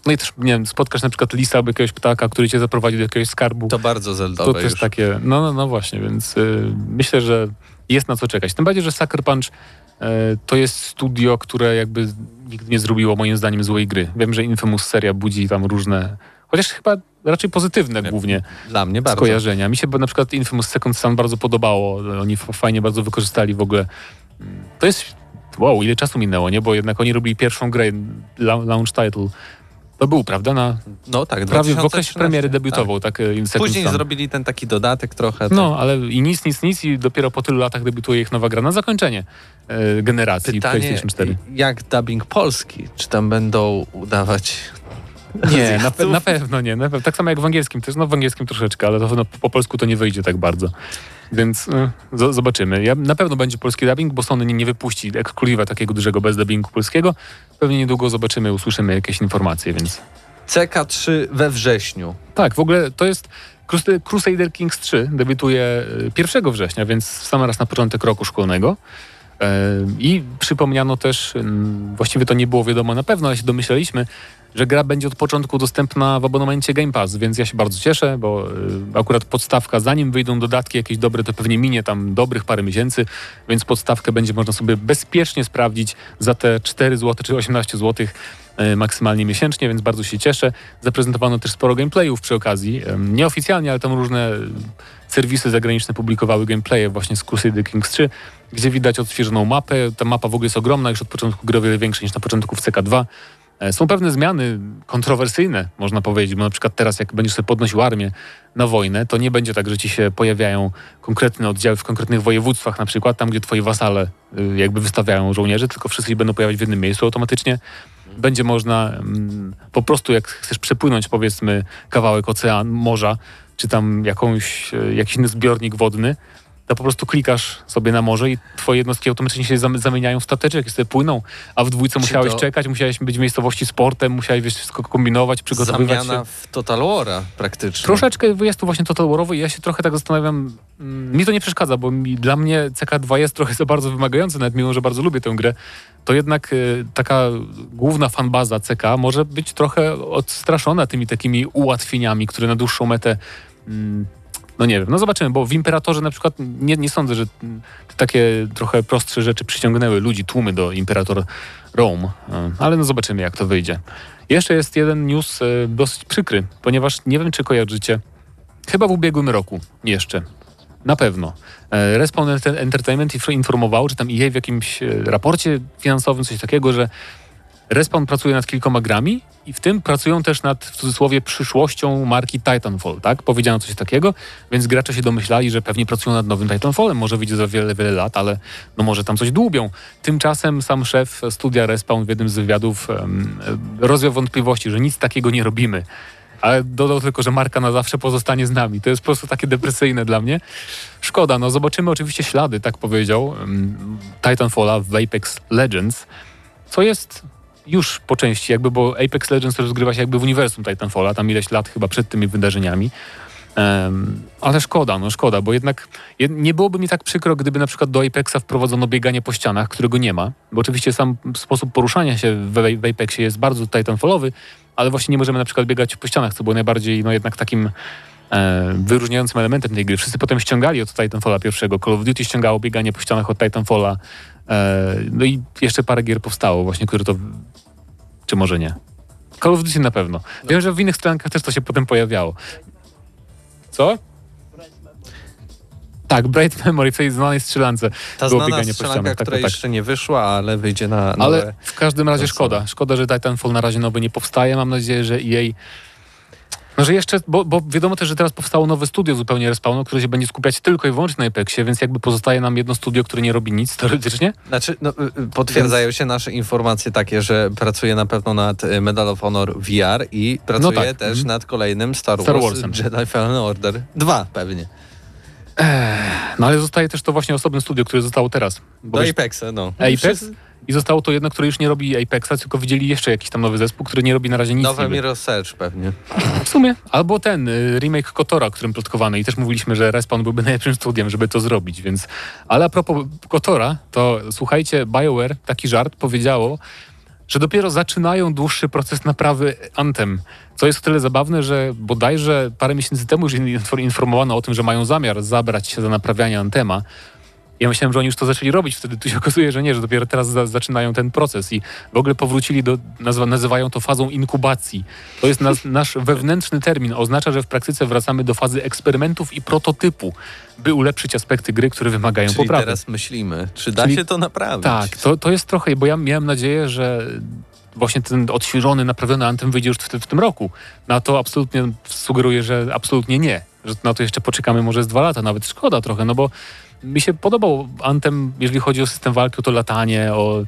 no i też, nie wiem, spotkasz na przykład lisa albo jakiegoś ptaka, który cię zaprowadzi do jakiegoś skarbu. To bardzo To zeldowe też już. takie, no, no, no właśnie, więc y, myślę, że jest na co czekać. Tym bardziej, że Sucker Punch y, to jest studio, które jakby nigdy nie zrobiło moim zdaniem złej gry. Wiem, że Infamous seria budzi tam różne, chociaż chyba raczej pozytywne głównie Dla mnie bardzo. skojarzenia. Mi się bo na przykład Infamous Second Son bardzo podobało. Oni fajnie bardzo wykorzystali w ogóle. To jest, wow, ile czasu minęło, nie? Bo jednak oni robili pierwszą grę, la- launch title. To był, prawda? Na, No tak, prawie w okresie 2013, premiery debiutował, tak, tak Tak. Second Później Son. zrobili ten taki dodatek trochę. No, ale i nic, nic, nic i dopiero po tylu latach debiutuje ich nowa gra na zakończenie e, generacji Pytanie, PlayStation 4. jak dubbing polski? Czy tam będą udawać... Nie, na, na pewno nie. Na pe- tak samo jak w angielskim też, no w angielskim troszeczkę, ale to no, po polsku to nie wyjdzie tak bardzo. Więc z- zobaczymy. Ja, na pewno będzie polski dubbing, bo Sony nie, nie wypuści ekskluzywa takiego dużego bez dubbingu polskiego. Pewnie niedługo zobaczymy, usłyszymy jakieś informacje, więc... CK3 we wrześniu. Tak, w ogóle to jest Crus- Crusader Kings 3 debiutuje e, 1 września, więc sam raz na początek roku szkolnego. E, I przypomniano też, mm, właściwie to nie było wiadomo na pewno, ale się domyśleliśmy, że gra będzie od początku dostępna w abonamencie Game Pass, więc ja się bardzo cieszę, bo e, akurat podstawka, zanim wyjdą dodatki jakieś dobre, to pewnie minie tam dobrych parę miesięcy, więc podstawkę będzie można sobie bezpiecznie sprawdzić za te 4 zł czy 18 zł e, maksymalnie miesięcznie, więc bardzo się cieszę. Zaprezentowano też sporo gameplayów przy okazji. Nieoficjalnie, ale tam różne e, serwisy zagraniczne publikowały gameplaye właśnie z Crusader Kings 3, gdzie widać odświeżoną mapę. Ta mapa w ogóle jest ogromna, już od początku gry o wiele większa niż na początku w CK2. E, Są pewne zmiany kontrowersyjne, można powiedzieć, bo na przykład teraz jak będziesz sobie podnosił armię na wojnę, to nie będzie tak, że ci się pojawiają konkretne oddziały w konkretnych województwach, na przykład tam, gdzie twoi wasale y, jakby wystawiają żołnierzy, tylko wszyscy będą pojawiać w jednym miejscu automatycznie. Będzie można mm, po prostu, jak chcesz przepłynąć powiedzmy kawałek ocean, morza, czy tam jakąś, e, jakiś inny zbiornik wodny, to po prostu klikasz sobie na morze i twoje jednostki automatycznie się zam- zamieniają w stateczek i sobie płyną, a w dwójce Czy musiałeś to- czekać, musiałeś być w miejscowości sportem, musiałeś wiesz, wszystko kombinować, przygotowywać Zamiana się. w Total War'a praktycznie. Troszeczkę jest tu właśnie Total Warowy i ja się trochę tak zastanawiam, mm, mi to nie przeszkadza, bo mi, dla mnie CK2 jest trochę za bardzo wymagający, nawet mimo, że bardzo lubię tę grę, to jednak y, taka główna fanbaza CK może być trochę odstraszona tymi takimi ułatwieniami, które na dłuższą metę mm, no nie wiem, no zobaczymy, bo w Imperatorze na przykład nie, nie sądzę, że takie trochę prostsze rzeczy przyciągnęły ludzi, tłumy do Imperator Rome, y, ale no zobaczymy jak to wyjdzie. Jeszcze jest jeden news y, dosyć przykry, ponieważ nie wiem czy kojarzycie, chyba w ubiegłym roku jeszcze Na pewno. E, Respawn Enter- Entertainment inf- informował, czy tam EA w jakimś e, raporcie finansowym, coś takiego, że Respawn pracuje nad kilkoma grami i w tym pracują też nad, w cudzysłowie, przyszłością marki Titanfall, tak? Powiedziano coś takiego, więc gracze się domyślali, że pewnie pracują nad nowym Titanfallem, może wyjdzie za wiele, wiele lat, ale no może tam coś dłubią. Tymczasem sam szef studia Respawn w jednym z wywiadów um, rozwiał wątpliwości, że nic takiego nie robimy. Ale dodał tylko, że marka na zawsze pozostanie z nami. To jest po prostu takie depresyjne dla mnie. Szkoda, no zobaczymy oczywiście ślady, tak powiedział, Titanfalla w Apex Legends, co jest już po części jakby, bo Apex Legends rozgrywa się jakby w uniwersum Titanfalla, tam ileś lat chyba przed tymi wydarzeniami. Em, ale szkoda, no szkoda, bo jednak jed- nie byłoby mi tak przykro, gdyby na przykład do Apexa wprowadzono bieganie po ścianach, którego nie ma, bo oczywiście sam sposób poruszania się w, w Apexie jest bardzo Titanfallowy, ale właśnie nie możemy na przykład biegać po ścianach, co było najbardziej no jednak takim e, wyróżniającym elementem tej gry. Wszyscy potem ściągali od Titanfalla pierwszego, Call of Duty ściągało bieganie po ścianach od Titanfalla, no i jeszcze parę gier powstało właśnie, które to czy może nie? Call of Duty na pewno. Wiem, że w innych stronkach też to się potem pojawiało. Co? Tak, Bright Memory w tej znanej strzelance Ta było znana strzelanka, ścianach. Tak, która tak, tak. jeszcze nie wyszła, ale wyjdzie na nowe... Ale w każdym razie szkoda. Szkoda, że Titanfall na razie nowy nie powstaje. Mam nadzieję, że EA... No, że jeszcze, bo, bo wiadomo też, że teraz powstało nowe studio zupełnie Respawnu, które się będzie skupiać tylko i wyłącznie na Apexie, więc jakby pozostaje nam jedno studio, które nie robi nic teoretycznie. Znaczy, no, y, y, potwierdzają się nasze informacje takie, że pracuje na pewno nad y, Medal of Honor VR i pracuje tak, też mhm. nad kolejnym Star, Star Wars Warsem. Jedi Fallen Order 2 pewnie. No ale zostaje też to właśnie osobne studio, które zostało teraz. Do Apexa, no. Apex i zostało to jedno, które już nie robi Apexa, tylko widzieli jeszcze jakiś tam nowy zespół, który nie robi na razie nic. Nowe niby. Mirror's Search pewnie. W sumie. Albo ten y, remake Kotora, którym plotkowano i też mówiliśmy, że Respawn byłby najlepszym studiem, żeby to zrobić, więc... Ale a propos Kotora, to słuchajcie, BioWare, taki żart, powiedziało, że dopiero zaczynają dłuższy proces naprawy Anthem. Co jest o tyle zabawne, że bodajże parę miesięcy temu już infor- informowano o tym, że mają zamiar zabrać się za naprawianie Anthema. Ja myślałem, że oni już to zaczęli robić, wtedy tu się okazuje, że nie, że dopiero teraz za, zaczynają ten proces i w ogóle powrócili do, nazwa, nazywają to fazą inkubacji. To jest nas, nasz wewnętrzny termin, oznacza, że w praktyce wracamy do fazy eksperymentów i prototypu, by ulepszyć aspekty gry, które wymagają Czyli poprawy. teraz myślimy, czy da Czyli- się to naprawić? Tak, to, to jest trochę, bo ja miałem nadzieję, że właśnie ten odświeżony, naprawiony Anthem wyjdzie już w, w tym roku. Na to absolutnie sugeruję, że absolutnie nie. Że na to jeszcze poczekamy może z dwa lata, nawet szkoda trochę, no bo mi się podobał Anthem, jeżeli chodzi o system walki, o to latanie, o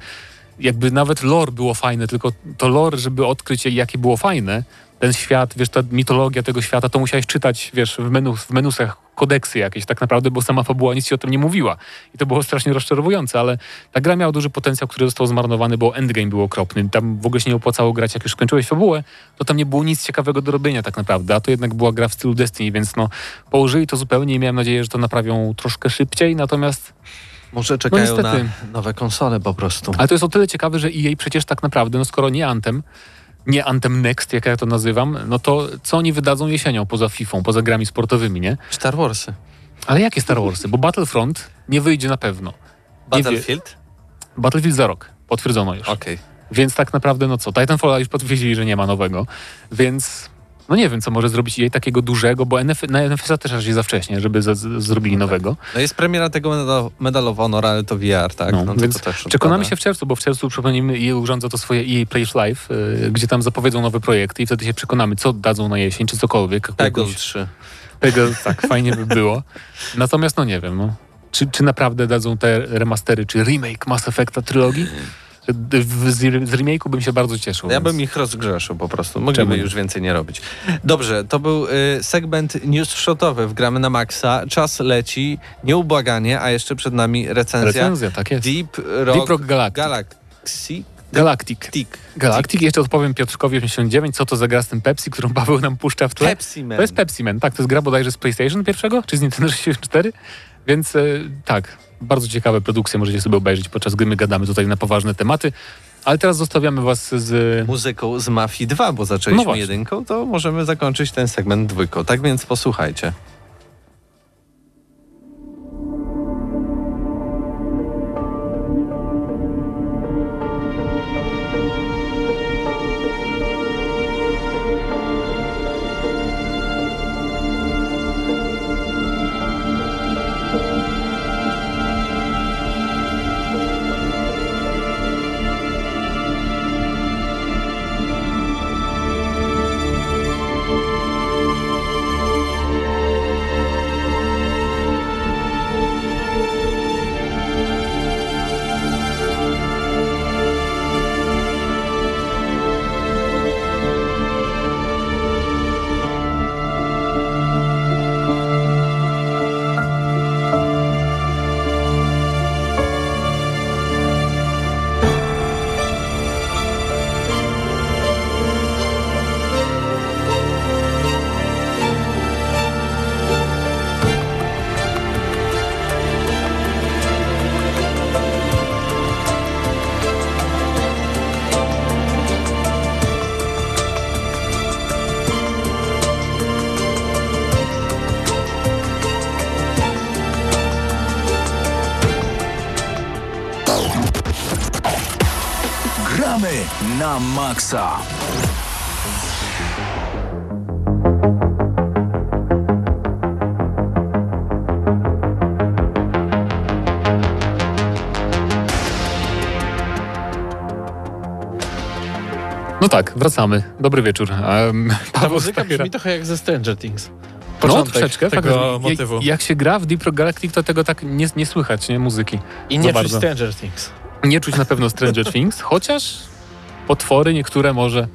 jakby nawet lore było fajne, tylko to lore, żeby odkryć jakie było fajne, ten świat, wiesz, ta mitologia tego świata, to musiałeś czytać, wiesz, w, menu, w menusach kodeksy jakieś tak naprawdę, bo sama fabuła nic ci o tym nie mówiła. I to było strasznie rozczarowujące, ale ta gra miała duży potencjał, który został zmarnowany, bo endgame był okropny. Tam w ogóle się nie opłacało grać, jak już skończyłeś fabułę, to tam nie było nic ciekawego do robienia tak naprawdę, a to jednak była gra w stylu Destiny, więc no położyli to zupełnie i miałem nadzieję, że to naprawią troszkę szybciej, natomiast Może czekają na niestety. nowe konsole po prostu. ale to jest o tyle ciekawe, że EA przecież tak naprawdę, no skoro nie Anthem, nie Anthem Next, jak ja to nazywam, no to co oni wydadzą jesienią poza FIFA, poza grami sportowymi, nie? Star Warsy. Ale jakie Star Warsy? Bo Battlefront nie wyjdzie na pewno. Battlefield? Battlefield za rok. Potwierdzono już. Okej. Więc tak naprawdę, no co, Titanfalla już potwierdzili, że nie ma nowego, więc no nie wiem, co może zrobić jej takiego dużego, bo NF, na NFS-a też raczej za wcześnie, żeby z, z, zrobili nowego. No jest premiera tego Medal, Medal of Honor, ale to VR, tak? No, No, to, więc to też Przekonamy się w czerwcu, bo w czerwcu, przypomnijmy, EA urządza to swoje EA Plays Live, y, gdzie tam zapowiedzą nowe projekty i wtedy się przekonamy, co dadzą na jesień, czy cokolwiek. Peggle Jakąś- 3. Peggle, tak, fajnie by było. Natomiast no nie wiem, no. Czy, czy naprawdę dadzą te remastery, czy remake Mass Effecta trylogii? Z, z remake'u bym się bardzo cieszył. Ja więc- bym ich rozgrzeszył po prostu. Mogliby już więcej nie robić. Dobrze, to był y, segment news shotowy w Gramy na Maxa. Czas leci nieubłaganie, a jeszcze przed nami recenzja. Recenzja, tak jest. Deep Rock, Deep Rock Galactic. Galaxy. Galactic. Tick. Galactic. Jeszcze odpowiem Piotrkowi 89, co to za gra z tym Pepsi, którą Paweł nam puszcza w tle. Pepsi Man. To jest Pepsi Man, tak, to jest gra bodajże z PlayStation pierwszego, czy z Nintendo 64, więc e, tak, bardzo ciekawe produkcje możecie sobie obejrzeć, podczas gdy my gadamy tutaj na poważne tematy, ale teraz zostawiamy was z... Muzyką z Mafii 2, bo zaczęliśmy No jedynką, to możemy zakończyć ten segment dwójką. Tak więc posłuchajcie. Na maksa. No tak, wracamy. Dobry wieczór. Um, Ta Paweł muzyka brzmi trochę jak ze Stranger Things. No, Początek troszeczkę. tego faktycznie. motywu. Jak, jak się gra w Deep Rock Galactic, to tego tak nie, nie słychać, nie? Muzyki. I nie czuć bardzo. Stranger Things. Nie czuć na pewno Stranger Things, chociaż potwory niektóre może...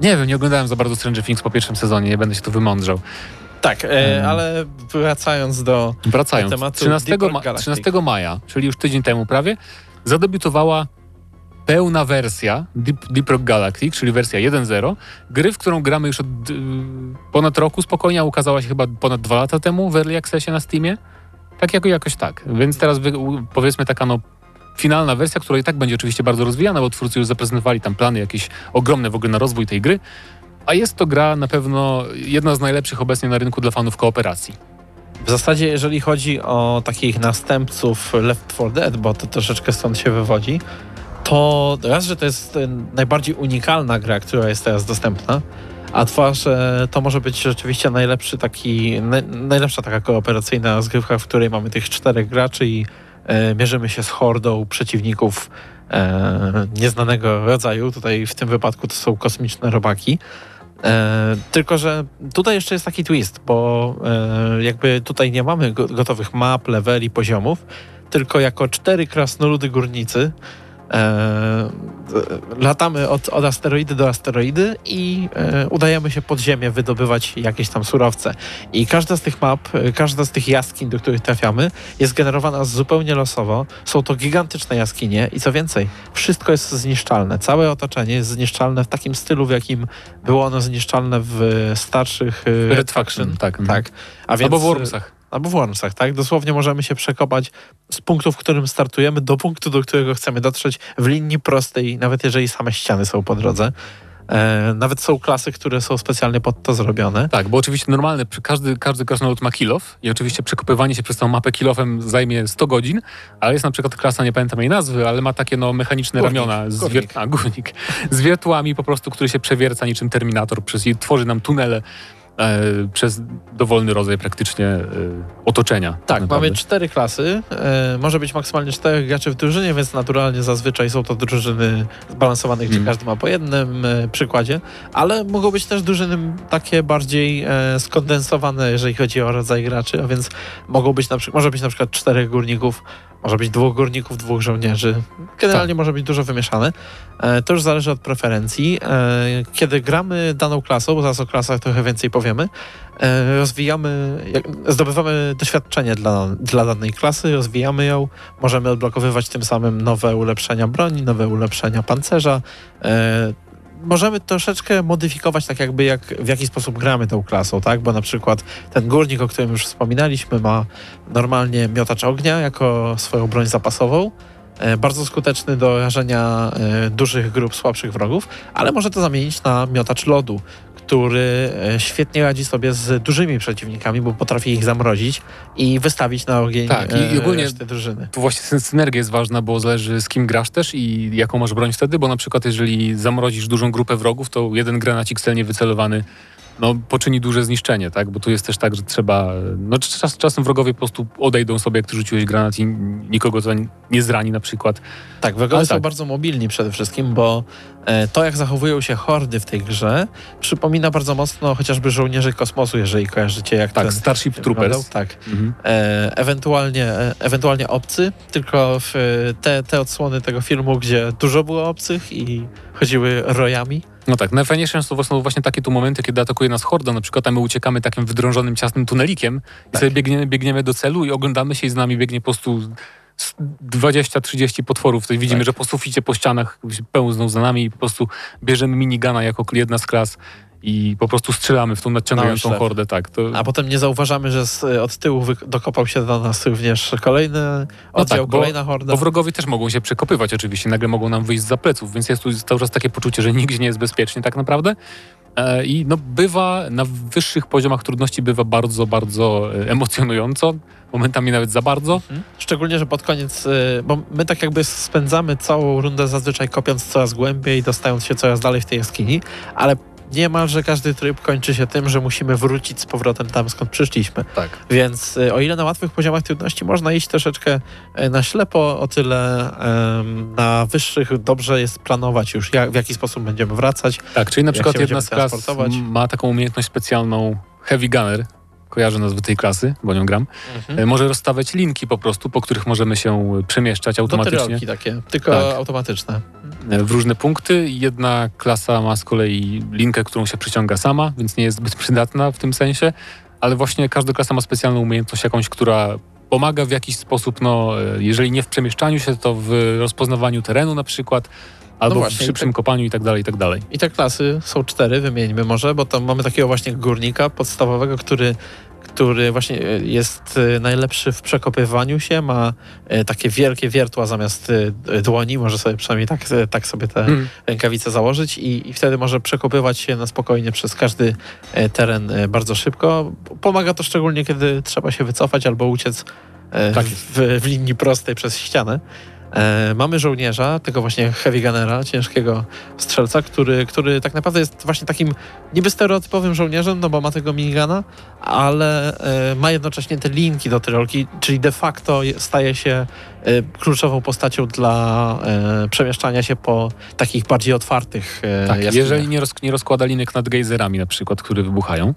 Nie wiem, nie oglądałem za bardzo Stranger Things po pierwszym sezonie, nie będę się tu wymądrzał. Tak, e, ale wracając do... Wracając, tematu 13, Deep Rock ma, Galactic. 13 maja, czyli już tydzień temu prawie, zadebiutowała pełna wersja Deep, Deep Rock Galactic, czyli wersja 1.0, gry, w którą gramy już od y, ponad roku spokojnie, a ukazała się chyba ponad dwa lata temu w Early Accessie na Steamie. Tak jako, jakoś tak. Więc teraz wy, powiedzmy taka no finalna wersja, która i tak będzie oczywiście bardzo rozwijana, bo twórcy już zaprezentowali tam plany jakieś ogromne w ogóle na rozwój tej gry. A jest to gra na pewno jedna z najlepszych obecnie na rynku dla fanów kooperacji. W zasadzie jeżeli chodzi o takich następców Left 4 Dead, bo to troszeczkę stąd się wywodzi, to raz, że to jest e, najbardziej unikalna gra, która jest teraz dostępna, a dwa, że to może być rzeczywiście najlepszy taki, naj, najlepsza taka kooperacyjna rozgrywka, w której mamy tych czterech graczy i mierzymy się z hordą przeciwników e, nieznanego rodzaju. Tutaj w tym wypadku to są kosmiczne robaki. E, tylko, że tutaj jeszcze jest taki twist, bo e, jakby tutaj nie mamy go, gotowych map, leveli, poziomów, tylko jako cztery krasnoludy górnicy e, latamy od, od asteroidy do asteroidy i e, udajemy się pod ziemię wydobywać jakieś tam surowce. I każda z tych map, e, każda z tych jaskiń, do których trafiamy, jest generowana zupełnie losowo. Są to gigantyczne jaskinie i co więcej, wszystko jest zniszczalne. Całe otoczenie jest zniszczalne w takim stylu, w jakim było ono zniszczalne w starszych e, Red Faction, tak. Tak. A więc, Albo w Wormsach. Albo w Wormsach, tak? Dosłownie możemy się przekopać z punktu, w którym startujemy, do punktu, do którego chcemy dotrzeć w linii prostej, nawet jeżeli same ściany są po drodze. E, nawet są klasy, które są specjalnie pod to zrobione. Tak, bo oczywiście normalne, przy- każdy, każdy krasnolud ma kilof i oczywiście przekopywanie się przez tą mapę kilofem zajmie 100 godzin, ale jest na przykład klasa, nie pamiętam jej nazwy, ale ma takie no mechaniczne Górnik, ramiona z, górnik. a, górnik, z wiertłami po prostu, który się przewierca niczym Terminator przez, i tworzy nam tunele przez dowolny rodzaj praktycznie e, otoczenia. Tak, naprawdę. mamy cztery klasy. E, może być maksymalnie czterech graczy w drużynie, więc naturalnie zazwyczaj są to drużyny zbalansowane, gdzie Mm. każdy ma po jednym e, przykładzie, ale mogą być też drużyny takie bardziej e, skondensowane, jeżeli chodzi o rodzaj graczy, a więc mogą być na przykład, może być na przykład czterech górników, może być dwóch górników, dwóch żołnierzy. Generalnie może być dużo wymieszane. E, to już zależy od preferencji. E, kiedy gramy daną klasą, bo zaraz o klasach trochę więcej powiemy, e, rozwijamy, zdobywamy doświadczenie dla, dla danej klasy, rozwijamy ją, możemy odblokowywać tym samym nowe ulepszenia broni, nowe ulepszenia pancerza. Możemy troszeczkę modyfikować tak jakby jak, w jaki sposób gramy tą klasą, tak? Bo na przykład ten górnik, o którym już wspominaliśmy, ma normalnie miotacz ognia jako swoją broń zapasową. E, Bardzo skuteczny do rażenia e, dużych grup słabszych wrogów, ale może to zamienić na miotacz lodu, który e, świetnie radzi sobie z dużymi przeciwnikami, bo potrafi ich zamrozić i wystawić na ogień Tak, i- i ogólnie- reszty drużyny. Tu właśnie syn- synergia jest ważna, bo zależy z kim grasz też i jaką masz broń wtedy, bo na przykład jeżeli zamrozisz dużą grupę wrogów, to jeden granacik celnie wycelowany no, poczyni duże zniszczenie, tak? Bo tu jest też tak, że trzeba... No, czas, czasem wrogowie po prostu odejdą sobie, jak ty rzuciłeś granat i nikogo to nie zrani na przykład. Tak, wrogowie są tak. bardzo mobilni przede wszystkim, bo e, to, jak zachowują się hordy w tej grze, przypomina bardzo mocno chociażby żołnierzy kosmosu, jeżeli kojarzycie, jak Tak, ten Starship wyglądał. Troopers. Tak. Mhm. E, ewentualnie, e, ewentualnie obcy, tylko w, e, te, te odsłony tego filmu, gdzie dużo było obcych i chodziły rojami. No tak, najfajniejsze są są właśnie takie tu momenty, kiedy atakuje nas horda, na przykład a my uciekamy takim wydrążonym, ciasnym tunelikiem i Tak. sobie biegniemy, biegniemy do celu i oglądamy się i z nami biegnie po prostu z 20-30 potworów. To widzimy, Tak. że po suficie, po ścianach pełzną za nami i po prostu bierzemy minigana jako jedna z klas i po prostu strzelamy w tą nadciągającą oślep. hordę. Tak, to, A potem nie zauważamy, że z, od tyłu dokopał się do nas również kolejny oddział, tak, bo- kolejna horda. Bo wrogowie też mogą się przekopywać oczywiście, nagle mogą nam wyjść za pleców, więc jest tu cały czas takie poczucie, że nigdzie nie jest bezpiecznie tak naprawdę. E, I no bywa, na wyższych poziomach trudności bywa bardzo, bardzo e, emocjonująco, momentami nawet za bardzo. Szczególnie, że pod koniec, bo my tak jakby spędzamy całą rundę zazwyczaj kopiąc coraz głębiej, dostając się coraz dalej w tej jaskini, ale niemalże każdy tryb kończy się tym, że musimy wrócić z powrotem tam, skąd przyszliśmy. Tak. Więc y, o ile na łatwych poziomach trudności można iść troszeczkę y, na ślepo, o tyle em, na wyższych dobrze jest planować już, jak, w jaki sposób będziemy wracać. Tak, czyli na przykład jedna z klas ma taką umiejętność specjalną Heavy Gunner, kojarzę nazwę tej klasy, bo nią gram, Mhm. e, może rozstawiać linki po prostu, po których możemy się e, przemieszczać automatycznie takie, tylko Tak. automatyczne. e, w różne punkty. Jedna klasa ma z kolei linkę, którą się przyciąga sama, więc nie jest zbyt przydatna w tym sensie, ale właśnie każda klasa ma specjalną umiejętność jakąś, która pomaga w jakiś sposób, no, jeżeli nie w przemieszczaniu się, to w rozpoznawaniu terenu na przykład, albo No właśnie, w szybszym kopaniu i tak dalej, i tak dalej. I te klasy są cztery, wymieńmy może, bo tam mamy takiego właśnie górnika podstawowego, który, który właśnie e, jest e, najlepszy w przekopywaniu się, ma e, takie wielkie wiertła zamiast dłoni, może sobie przynajmniej tak, tak sobie te Mm. rękawice założyć i, i wtedy może przekopywać się na spokojnie przez każdy teren bardzo szybko. Pomaga to szczególnie, kiedy trzeba się wycofać albo uciec Tak w, w linii prostej przez ścianę. E, mamy żołnierza, tego właśnie heavy gunnera, ciężkiego strzelca, który, który tak naprawdę jest właśnie takim niby stereotypowym żołnierzem, no bo ma tego minigana, ale e, ma jednocześnie te linki do tyrolki, czyli de facto je- staje się e, kluczową postacią dla e, przemieszczania się po takich bardziej otwartych e, Tak, jeżeli nie, roz, nie rozkłada linek nad gejzerami na przykład, które wybuchają.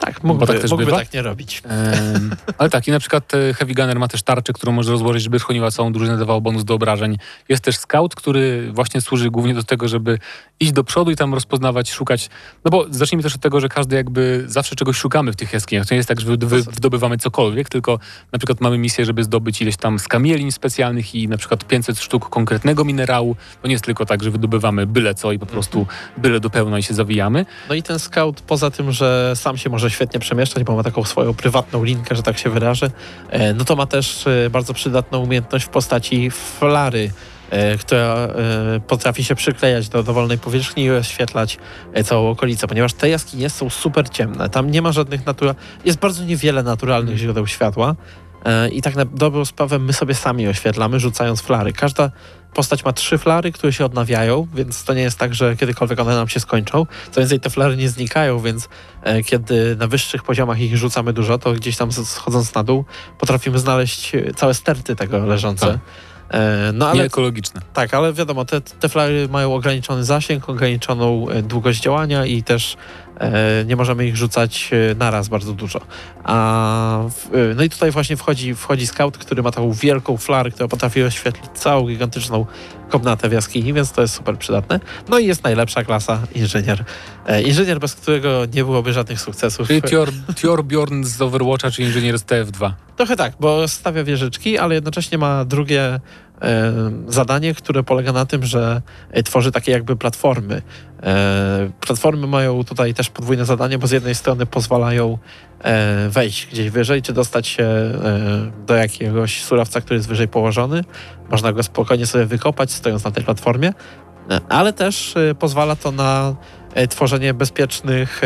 Tak, mógłby, tak też mógłby tak nie robić. Em, ale tak, i na przykład e, Heavy Gunner ma też tarczę, którą może rozłożyć, żeby chroniła całą drużynę, dawała bonus do obrażeń. Jest też scout, który właśnie służy głównie do tego, żeby iść do przodu i tam rozpoznawać, szukać. No bo zacznijmy też od tego, że każdy jakby zawsze czegoś szukamy w tych jaskiniach. To nie jest tak, że wy, wy, wydobywamy cokolwiek, tylko na przykład mamy misję, żeby zdobyć ileś tam skamielin specjalnych i na przykład 500 sztuk konkretnego minerału. To nie jest tylko tak, że wydobywamy byle co i po prostu byle do pełna i się zawijamy. No i ten scout, poza tym, że sam się może świetnie przemieszczać, bo ma taką swoją prywatną linkę, że tak się wyrażę, e, no to ma też e, bardzo przydatną umiejętność w postaci flary, e, która potrafi się przyklejać do dowolnej powierzchni i oświetlać całą okolicę, ponieważ te jaskinie są super ciemne. Tam nie ma żadnych natura... Jest bardzo niewiele naturalnych źródeł światła i tak na dobrą sprawę my sobie sami oświetlamy, rzucając flary. Każda postać ma trzy flary, które się odnawiają, więc to nie jest tak, że kiedykolwiek one nam się skończą. Co więcej, te flary nie znikają, więc e, kiedy na wyższych poziomach ich rzucamy dużo, to gdzieś tam schodząc na dół potrafimy znaleźć e, całe sterty tego leżące. Tak. E, no ale Nieekologiczne. tak, ale wiadomo, te, te flary mają ograniczony zasięg, ograniczoną e, długość działania i też e, nie możemy ich rzucać e, naraz bardzo dużo. A e, no i tutaj właśnie wchodzi, wchodzi scout, który ma taką wielką flarę, która potrafi oświetlić całą gigantyczną komnatę w jaskini, więc to jest super przydatne. No i jest najlepsza klasa inżynier. E, inżynier, bez którego nie byłoby żadnych sukcesów. Czyli Bjorn z Overwatcha, czy inżynier z TF2. Trochę tak, bo stawia wieżyczki, ale jednocześnie ma drugie e, zadanie, które polega na tym, że e, tworzy takie jakby platformy. E, platformy mają tutaj też podwójne zadanie, bo z jednej strony pozwalają e, wejść gdzieś wyżej, czy dostać się do jakiegoś surowca, który jest wyżej położony. Można go spokojnie sobie wykopać, stojąc na tej platformie, ale też pozwala to na tworzenie bezpiecznych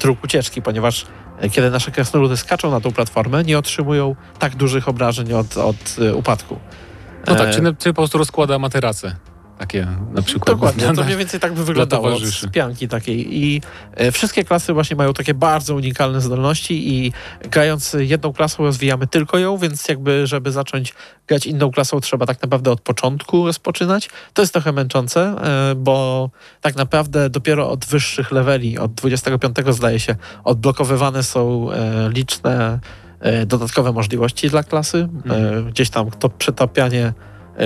dróg ucieczki, ponieważ kiedy nasze krasnoludy skaczą na tą platformę, nie otrzymują tak dużych obrażeń od, od upadku. No tak, E, czy, czy po prostu rozkłada materace. Takie na przykład. Dokładnie, to Dla- mniej więcej tak by wyglądało towarzyszy. spianki takiej. I e, wszystkie klasy właśnie mają takie bardzo unikalne zdolności i grając jedną klasą rozwijamy tylko ją, więc jakby żeby zacząć grać inną klasą trzeba tak naprawdę od początku rozpoczynać. To jest trochę męczące, e, bo tak naprawdę dopiero od wyższych leveli, od 25 zdaje się, odblokowywane są liczne dodatkowe możliwości dla klasy. E, Gdzieś tam to przetapianie e,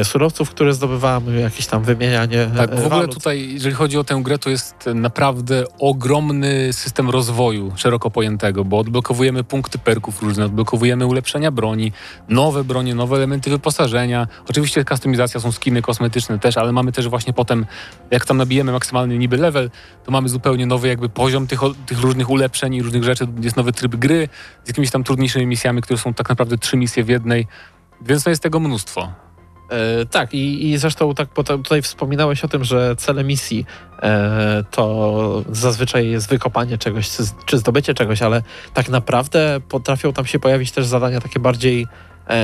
surowców, które zdobywamy, jakieś tam wymienianie Tak, e, w ogóle walut. tutaj, jeżeli chodzi o tę grę, to jest naprawdę ogromny system rozwoju szeroko pojętego, bo odblokowujemy punkty perków różne, odblokowujemy ulepszenia broni, nowe bronie, nowe elementy wyposażenia. Oczywiście kustomizacja, są skiny kosmetyczne też, ale mamy też właśnie potem, jak tam nabijemy maksymalny niby level, to mamy zupełnie nowy jakby poziom tych, tych różnych ulepszeń i różnych rzeczy. Jest nowy tryb gry z jakimiś tam trudniejszymi misjami, które są tak naprawdę trzy misje w jednej, więc no jest tego mnóstwo. E, tak, i, i zresztą tak, tutaj wspominałeś o tym, że cele misji e, to zazwyczaj jest wykopanie czegoś, czy, czy zdobycie czegoś, ale tak naprawdę potrafią tam się pojawić też zadania takie bardziej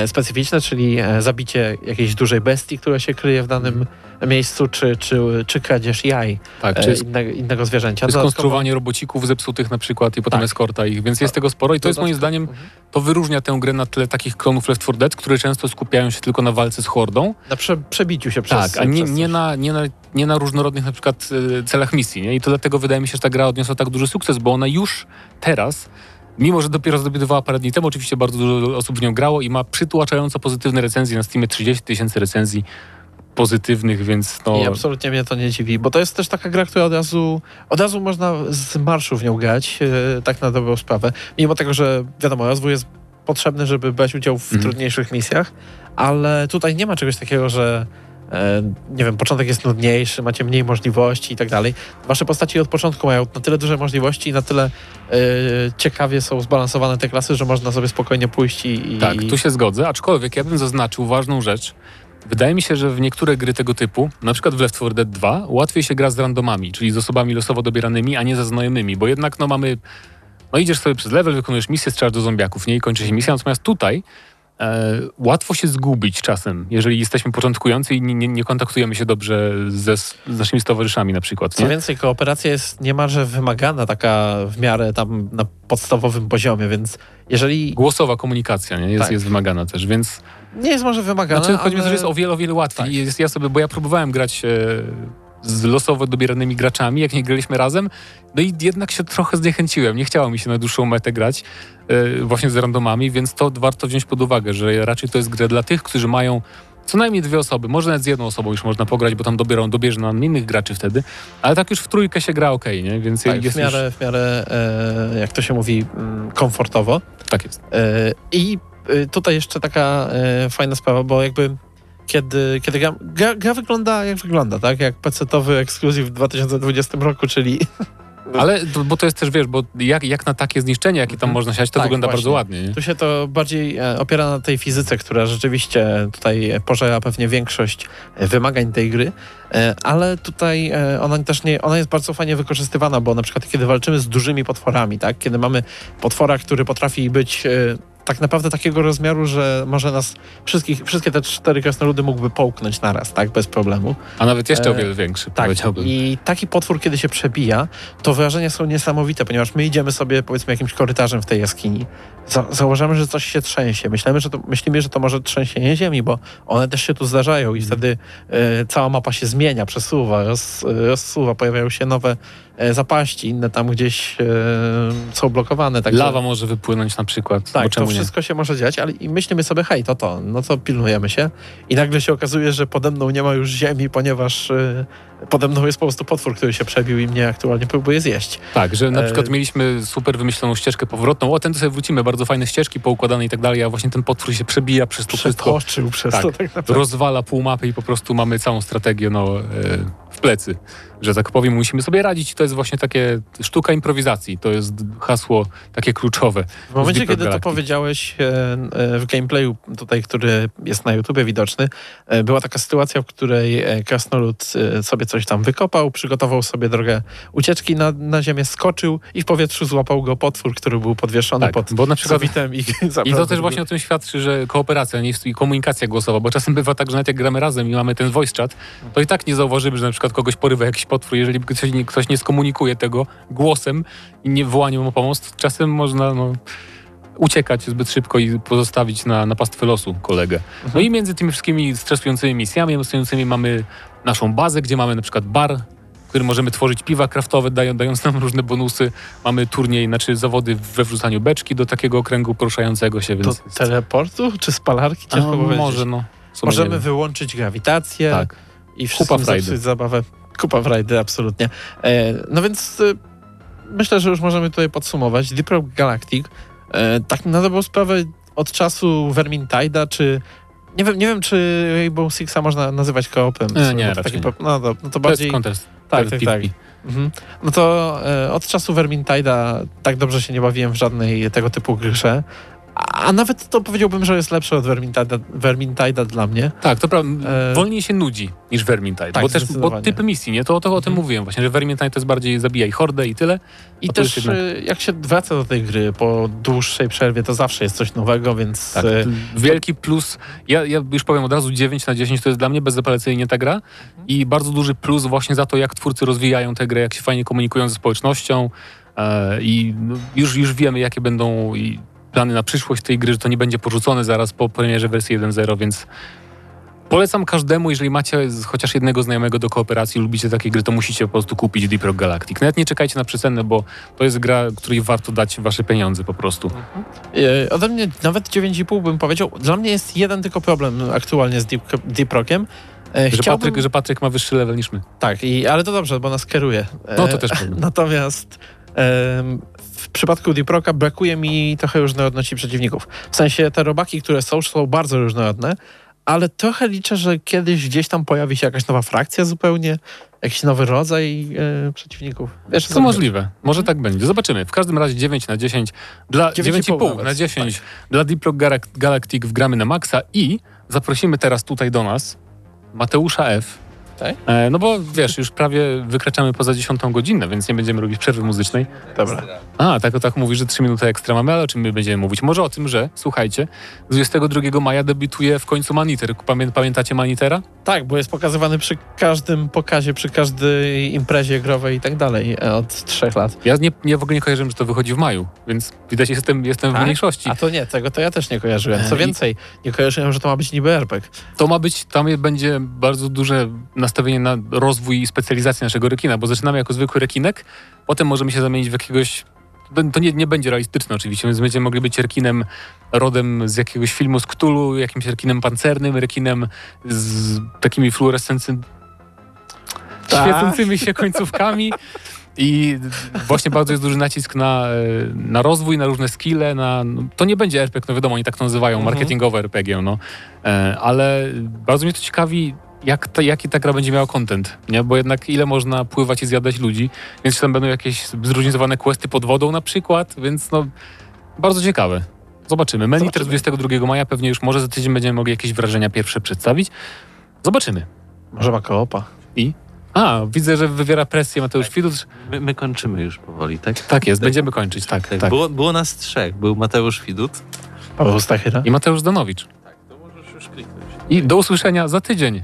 specyficzne, czyli e, zabicie jakiejś dużej bestii, która się kryje w danym miejscu, czy, czy, czy kradzież jaj Tak, e, czy innego, innego zwierzęcia. czy jest Dodatkowo- konstruowanie robocików zepsutych na przykład i potem Tak. eskorta ich, więc jest tego sporo i to jest moim zdaniem, to wyróżnia tę grę na tle takich klonów Left 4 Dead, które często skupiają się tylko na walce z hordą, Na prze, przebiciu się przez tak, a nie, nie, na, nie, na, nie na różnorodnych na przykład e, celach misji, nie? I to dlatego wydaje mi się, że ta gra odniosła tak duży sukces, bo ona już teraz, mimo że dopiero zdobywała parę dni temu, oczywiście bardzo dużo osób w nią grało i ma przytłaczająco pozytywne recenzje na Steamie, 30 tysięcy recenzji pozytywnych, więc no... I absolutnie mnie to nie dziwi, bo to jest też taka gra, która od razu, od razu można z marszu w nią grać, e, tak na dobrą sprawę. Mimo tego, że wiadomo, rozwój jest potrzebny, żeby brać udział w Mhm. trudniejszych misjach, ale tutaj nie ma czegoś takiego, że nie wiem, początek jest nudniejszy, macie mniej możliwości i tak dalej. Wasze postaci od początku mają na tyle duże możliwości i na tyle e, ciekawie są zbalansowane te klasy, że można sobie spokojnie pójść i... i Tak, tu się zgodzę, aczkolwiek ja bym zaznaczył ważną rzecz. Wydaje mi się, że w niektóre gry tego typu, na przykład w Left 4 Dead 2, łatwiej się gra z randomami, czyli z osobami losowo dobieranymi, a nie ze znajomymi, bo jednak no mamy, no idziesz sobie przez level, wykonujesz misję, strzelasz do zombiaków, nie? I kończy się misja, natomiast tutaj e, łatwo się zgubić czasem, jeżeli jesteśmy początkujący i nie, nie, kontaktujemy się dobrze ze, z naszymi stowarzyszami na przykład, Co nie? więcej, kooperacja jest niemalże wymagana, taka w miarę tam na podstawowym poziomie, więc jeżeli Głosowa komunikacja, nie? Jest, Tak. jest wymagana też, więc nie jest może wymagana, Znaczy, chodzi mi o to, że jest o wiele, o wiele łatwiej. Tak. Jest, ja sobie, bo ja próbowałem grać e, z losowo dobieranymi graczami, jak nie graliśmy razem, no i jednak się trochę zniechęciłem. Nie chciało mi się na dłuższą metę grać e, właśnie z randomami, więc to warto wziąć pod uwagę, że raczej to jest gra dla tych, którzy mają co najmniej dwie osoby, może nawet z jedną osobą już można pograć, bo tam dobierą, dobierze nam innych graczy wtedy, ale tak już w trójkę się gra ok, nie? Więc Tak, jest w miarę, w miarę e, jak to się mówi, mm, komfortowo. już... Tak jest. E, I e, tutaj jeszcze taka e, fajna sprawa, bo jakby kiedy, kiedy gra, gra, gra wygląda jak wygląda, tak? Jak PC-towy ekskluzyw w 2020 roku, czyli Ale, bo to jest też, wiesz, bo jak, jak na takie zniszczenia, jakie tam Mhm. można siać, to Tak, wygląda właśnie. bardzo ładnie, nie? Tu się to bardziej e, opiera na tej fizyce, która rzeczywiście tutaj pożera pewnie większość e, wymagań tej gry, e, ale tutaj ona też nie, ona jest bardzo fajnie wykorzystywana, bo na przykład kiedy walczymy z dużymi potworami, tak, kiedy mamy potwora, który potrafi być tak naprawdę takiego rozmiaru, że może nas wszystkich, wszystkie te cztery krasnoludy mógłby połknąć naraz, tak, bez problemu. A nawet jeszcze o E, wiele większy, Tak, powiedziałbym. i taki potwór, kiedy się przebija, to wrażenia są niesamowite, ponieważ my idziemy sobie, powiedzmy, jakimś korytarzem w tej jaskini. Za założymy, że coś się trzęsie. Myślimy, że to, myślimy, że to może trzęsienie ziemi, bo one też się tu zdarzają i Mhm. wtedy e, cała mapa się zmienia, przesuwa, roz, rozsuwa, pojawiają się nowe e, zapaści, inne tam gdzieś e, są blokowane. Także, Lawa może wypłynąć na przykład. tak, to czemu nie? wszystko się może dziać, ale i myślimy sobie, hej, to to, no to pilnujemy się. I nagle się okazuje, że pode mną nie ma już ziemi, ponieważ pode mną jest po prostu potwór, który się przebił i mnie aktualnie próbuje zjeść. Tak, że na przykład mieliśmy super wymyśloną ścieżkę powrotną, o ten to sobie wrócimy, bardzo fajne ścieżki poukładane i tak dalej, a właśnie ten potwór się przebija przez to wszystko, Przetoczył przez Tak. to tak naprawdę. rozwala pół mapy i po prostu mamy całą strategię no, e, w plecy, że tak powiem, musimy sobie radzić. I to jest właśnie takie sztuka improwizacji, to jest hasło takie kluczowe. W momencie, kiedy to powiedziałeś e, e, w gameplayu tutaj, który jest na YouTubie widoczny, e, była taka sytuacja, w której krasnolud sobie coś tam wykopał, przygotował sobie drogę ucieczki na, na ziemię, skoczył i w powietrzu złapał go potwór, który był podwieszony Tak, pod bo na przykład sufitem i I to też właśnie o tym świadczy, że kooperacja nie jest i komunikacja głosowa, bo czasem bywa tak, że nawet jak gramy razem i mamy ten voice chat, to i tak nie zauważymy, że na przykład kogoś porywa jakiś potwór, jeżeli ktoś nie, ktoś nie skomunikuje tego głosem i nie wołaniem o pomoc, czasem można no, uciekać zbyt szybko i pozostawić na, na pastwę losu kolegę. No i między tymi wszystkimi stresującymi misjami, stresującymi mamy naszą bazę, gdzie mamy na przykład bar, w którym możemy tworzyć piwa kraftowe, dają, dając nam różne bonusy. Mamy turniej, znaczy zawody we wrzucaniu beczki do takiego okręgu poruszającego się, Do więc... jest- teleportu czy spalarki? A, Ciężko powiedzieć. może, no. Możemy wyłączyć grawitację Tak. I Kupa wszystkim frajdy. zepsuć zabawę. Kupa frajdy, absolutnie. E, no więc e, myślę, że już możemy tutaj podsumować. Deep Rock Galactic, e, tak na dobrą sprawę od czasu Vermintide'a, czy nie wiem, nie wiem, czy Rainbow Sixa można nazywać koopem. E, nie, to raczej taki nie. No, to, no to To bardziej... jest kontest. tak, tak, tak. Mhm. No to e, od czasu Vermintide'a tak dobrze się nie bawiłem w żadnej tego typu grze. A, nawet to powiedziałbym, że jest lepsze od Vermintide'a, Vermintide'a dla mnie. Tak, to prawda. E, Wolniej się nudzi niż Vermintide. tak, bo też bo typy misji, nie? To, to o tym mówiłem właśnie, że Vermintide to jest bardziej zabijaj hordę i tyle. I też jednak- y, jak się wraca do tej gry po dłuższej przerwie, to zawsze jest coś nowego, więc Tak, y, wielki plus. Ja, ja już powiem od razu 9 na 10 to jest dla mnie bezapelacyjnie ta gra i bardzo duży plus właśnie za to, jak twórcy rozwijają tę grę, jak się fajnie komunikują ze społecznością e, i no, już, już wiemy, jakie będą plany na przyszłość tej gry, że to nie będzie porzucone zaraz po premierze wersji 1.0, więc polecam każdemu, jeżeli macie chociaż jednego znajomego do kooperacji, lubicie takie gry, to musicie po prostu kupić Deep Rock Galactic. Nawet nie czekajcie na przecenę, bo to jest gra, której warto dać wasze pieniądze po prostu. y, ode mnie nawet 9,5 bym powiedział. Dla mnie jest jeden tylko problem aktualnie z Deep, Deep Rockiem. E, Że, Chciałbym, Patryk, że Patryk ma wyższy level niż my. Tak, i, ale to dobrze, bo nas kieruje. E, No to też prawda. Natomiast w przypadku Deep Rocka brakuje mi trochę różnorodności przeciwników. W sensie te robaki, które są, są bardzo różnorodne, ale trochę liczę, że kiedyś gdzieś tam pojawi się jakaś nowa frakcja zupełnie, jakiś nowy rodzaj e, przeciwników. Wiesz, To możliwe. Może tak będzie. Zobaczymy. W każdym razie 9 na 10. Dla 9,5 9,5 nawet. na 10 dla Deep Rock Galac- Galactic wgramy na maksa i zaprosimy teraz tutaj do nas Mateusza F. Tak? E, no bo wiesz, już prawie wykraczamy poza 10 godzinę, więc nie będziemy robić przerwy muzycznej. Dobra. A, tak, tak mówisz, że 3 minuty ekstra mamy, ale o czym my będziemy mówić? Może o tym, że, słuchajcie, 22 maja debiutuje w końcu Maniter. Pamię, pamiętacie Manitera? Tak, bo jest pokazywany przy każdym pokazie, przy każdej imprezie growej i tak dalej e, od trzech lat. Ja nie, nie w ogóle nie kojarzyłem, że to wychodzi w maju, więc widać, jestem, jestem w Tak? mniejszości. A to nie, tego to ja też nie kojarzyłem. Co E, więcej, nie kojarzyłem, że to ma być niby RPG. To ma być, tam będzie bardzo duże nastawienie na rozwój i specjalizację naszego rekina, bo zaczynamy jako zwykły rekinek, potem możemy się zamienić w jakiegoś. To nie, nie będzie realistyczne oczywiście, więc będziemy mogli być rekinem rodem z jakiegoś filmu z Cthulhu, jakimś rekinem pancernym, rekinem z takimi fluorescency... Tak. świecącymi się końcówkami. I właśnie bardzo jest duży nacisk na, e, na rozwój, na różne skille, na, no, to nie będzie RPG, no wiadomo, oni tak to nazywają, Mhm. marketingowe RPG, no. E, ale bardzo mnie to ciekawi, jak ta, jaki ta gra będzie miała content, nie? Bo jednak ile można pływać i zjadać ludzi, więc czy tam będą jakieś zróżnicowane questy pod wodą na przykład, więc no, bardzo ciekawe. Zobaczymy. Maniter Zobaczymy. 22 maja pewnie już może za tydzień będziemy mogli jakieś wrażenia pierwsze przedstawić. Zobaczymy. Może ma koopa. I? A, widzę, że wywiera presję Mateusz Widut. My, my kończymy już powoli, tak? Tak jest, będziemy kończyć, tak, Tak, tak. Było, było nas trzech. Był Mateusz Widut. Paweł Stachyra. I Mateusz Danowicz. Tak, to możesz już kliknąć. I do usłyszenia za tydzień.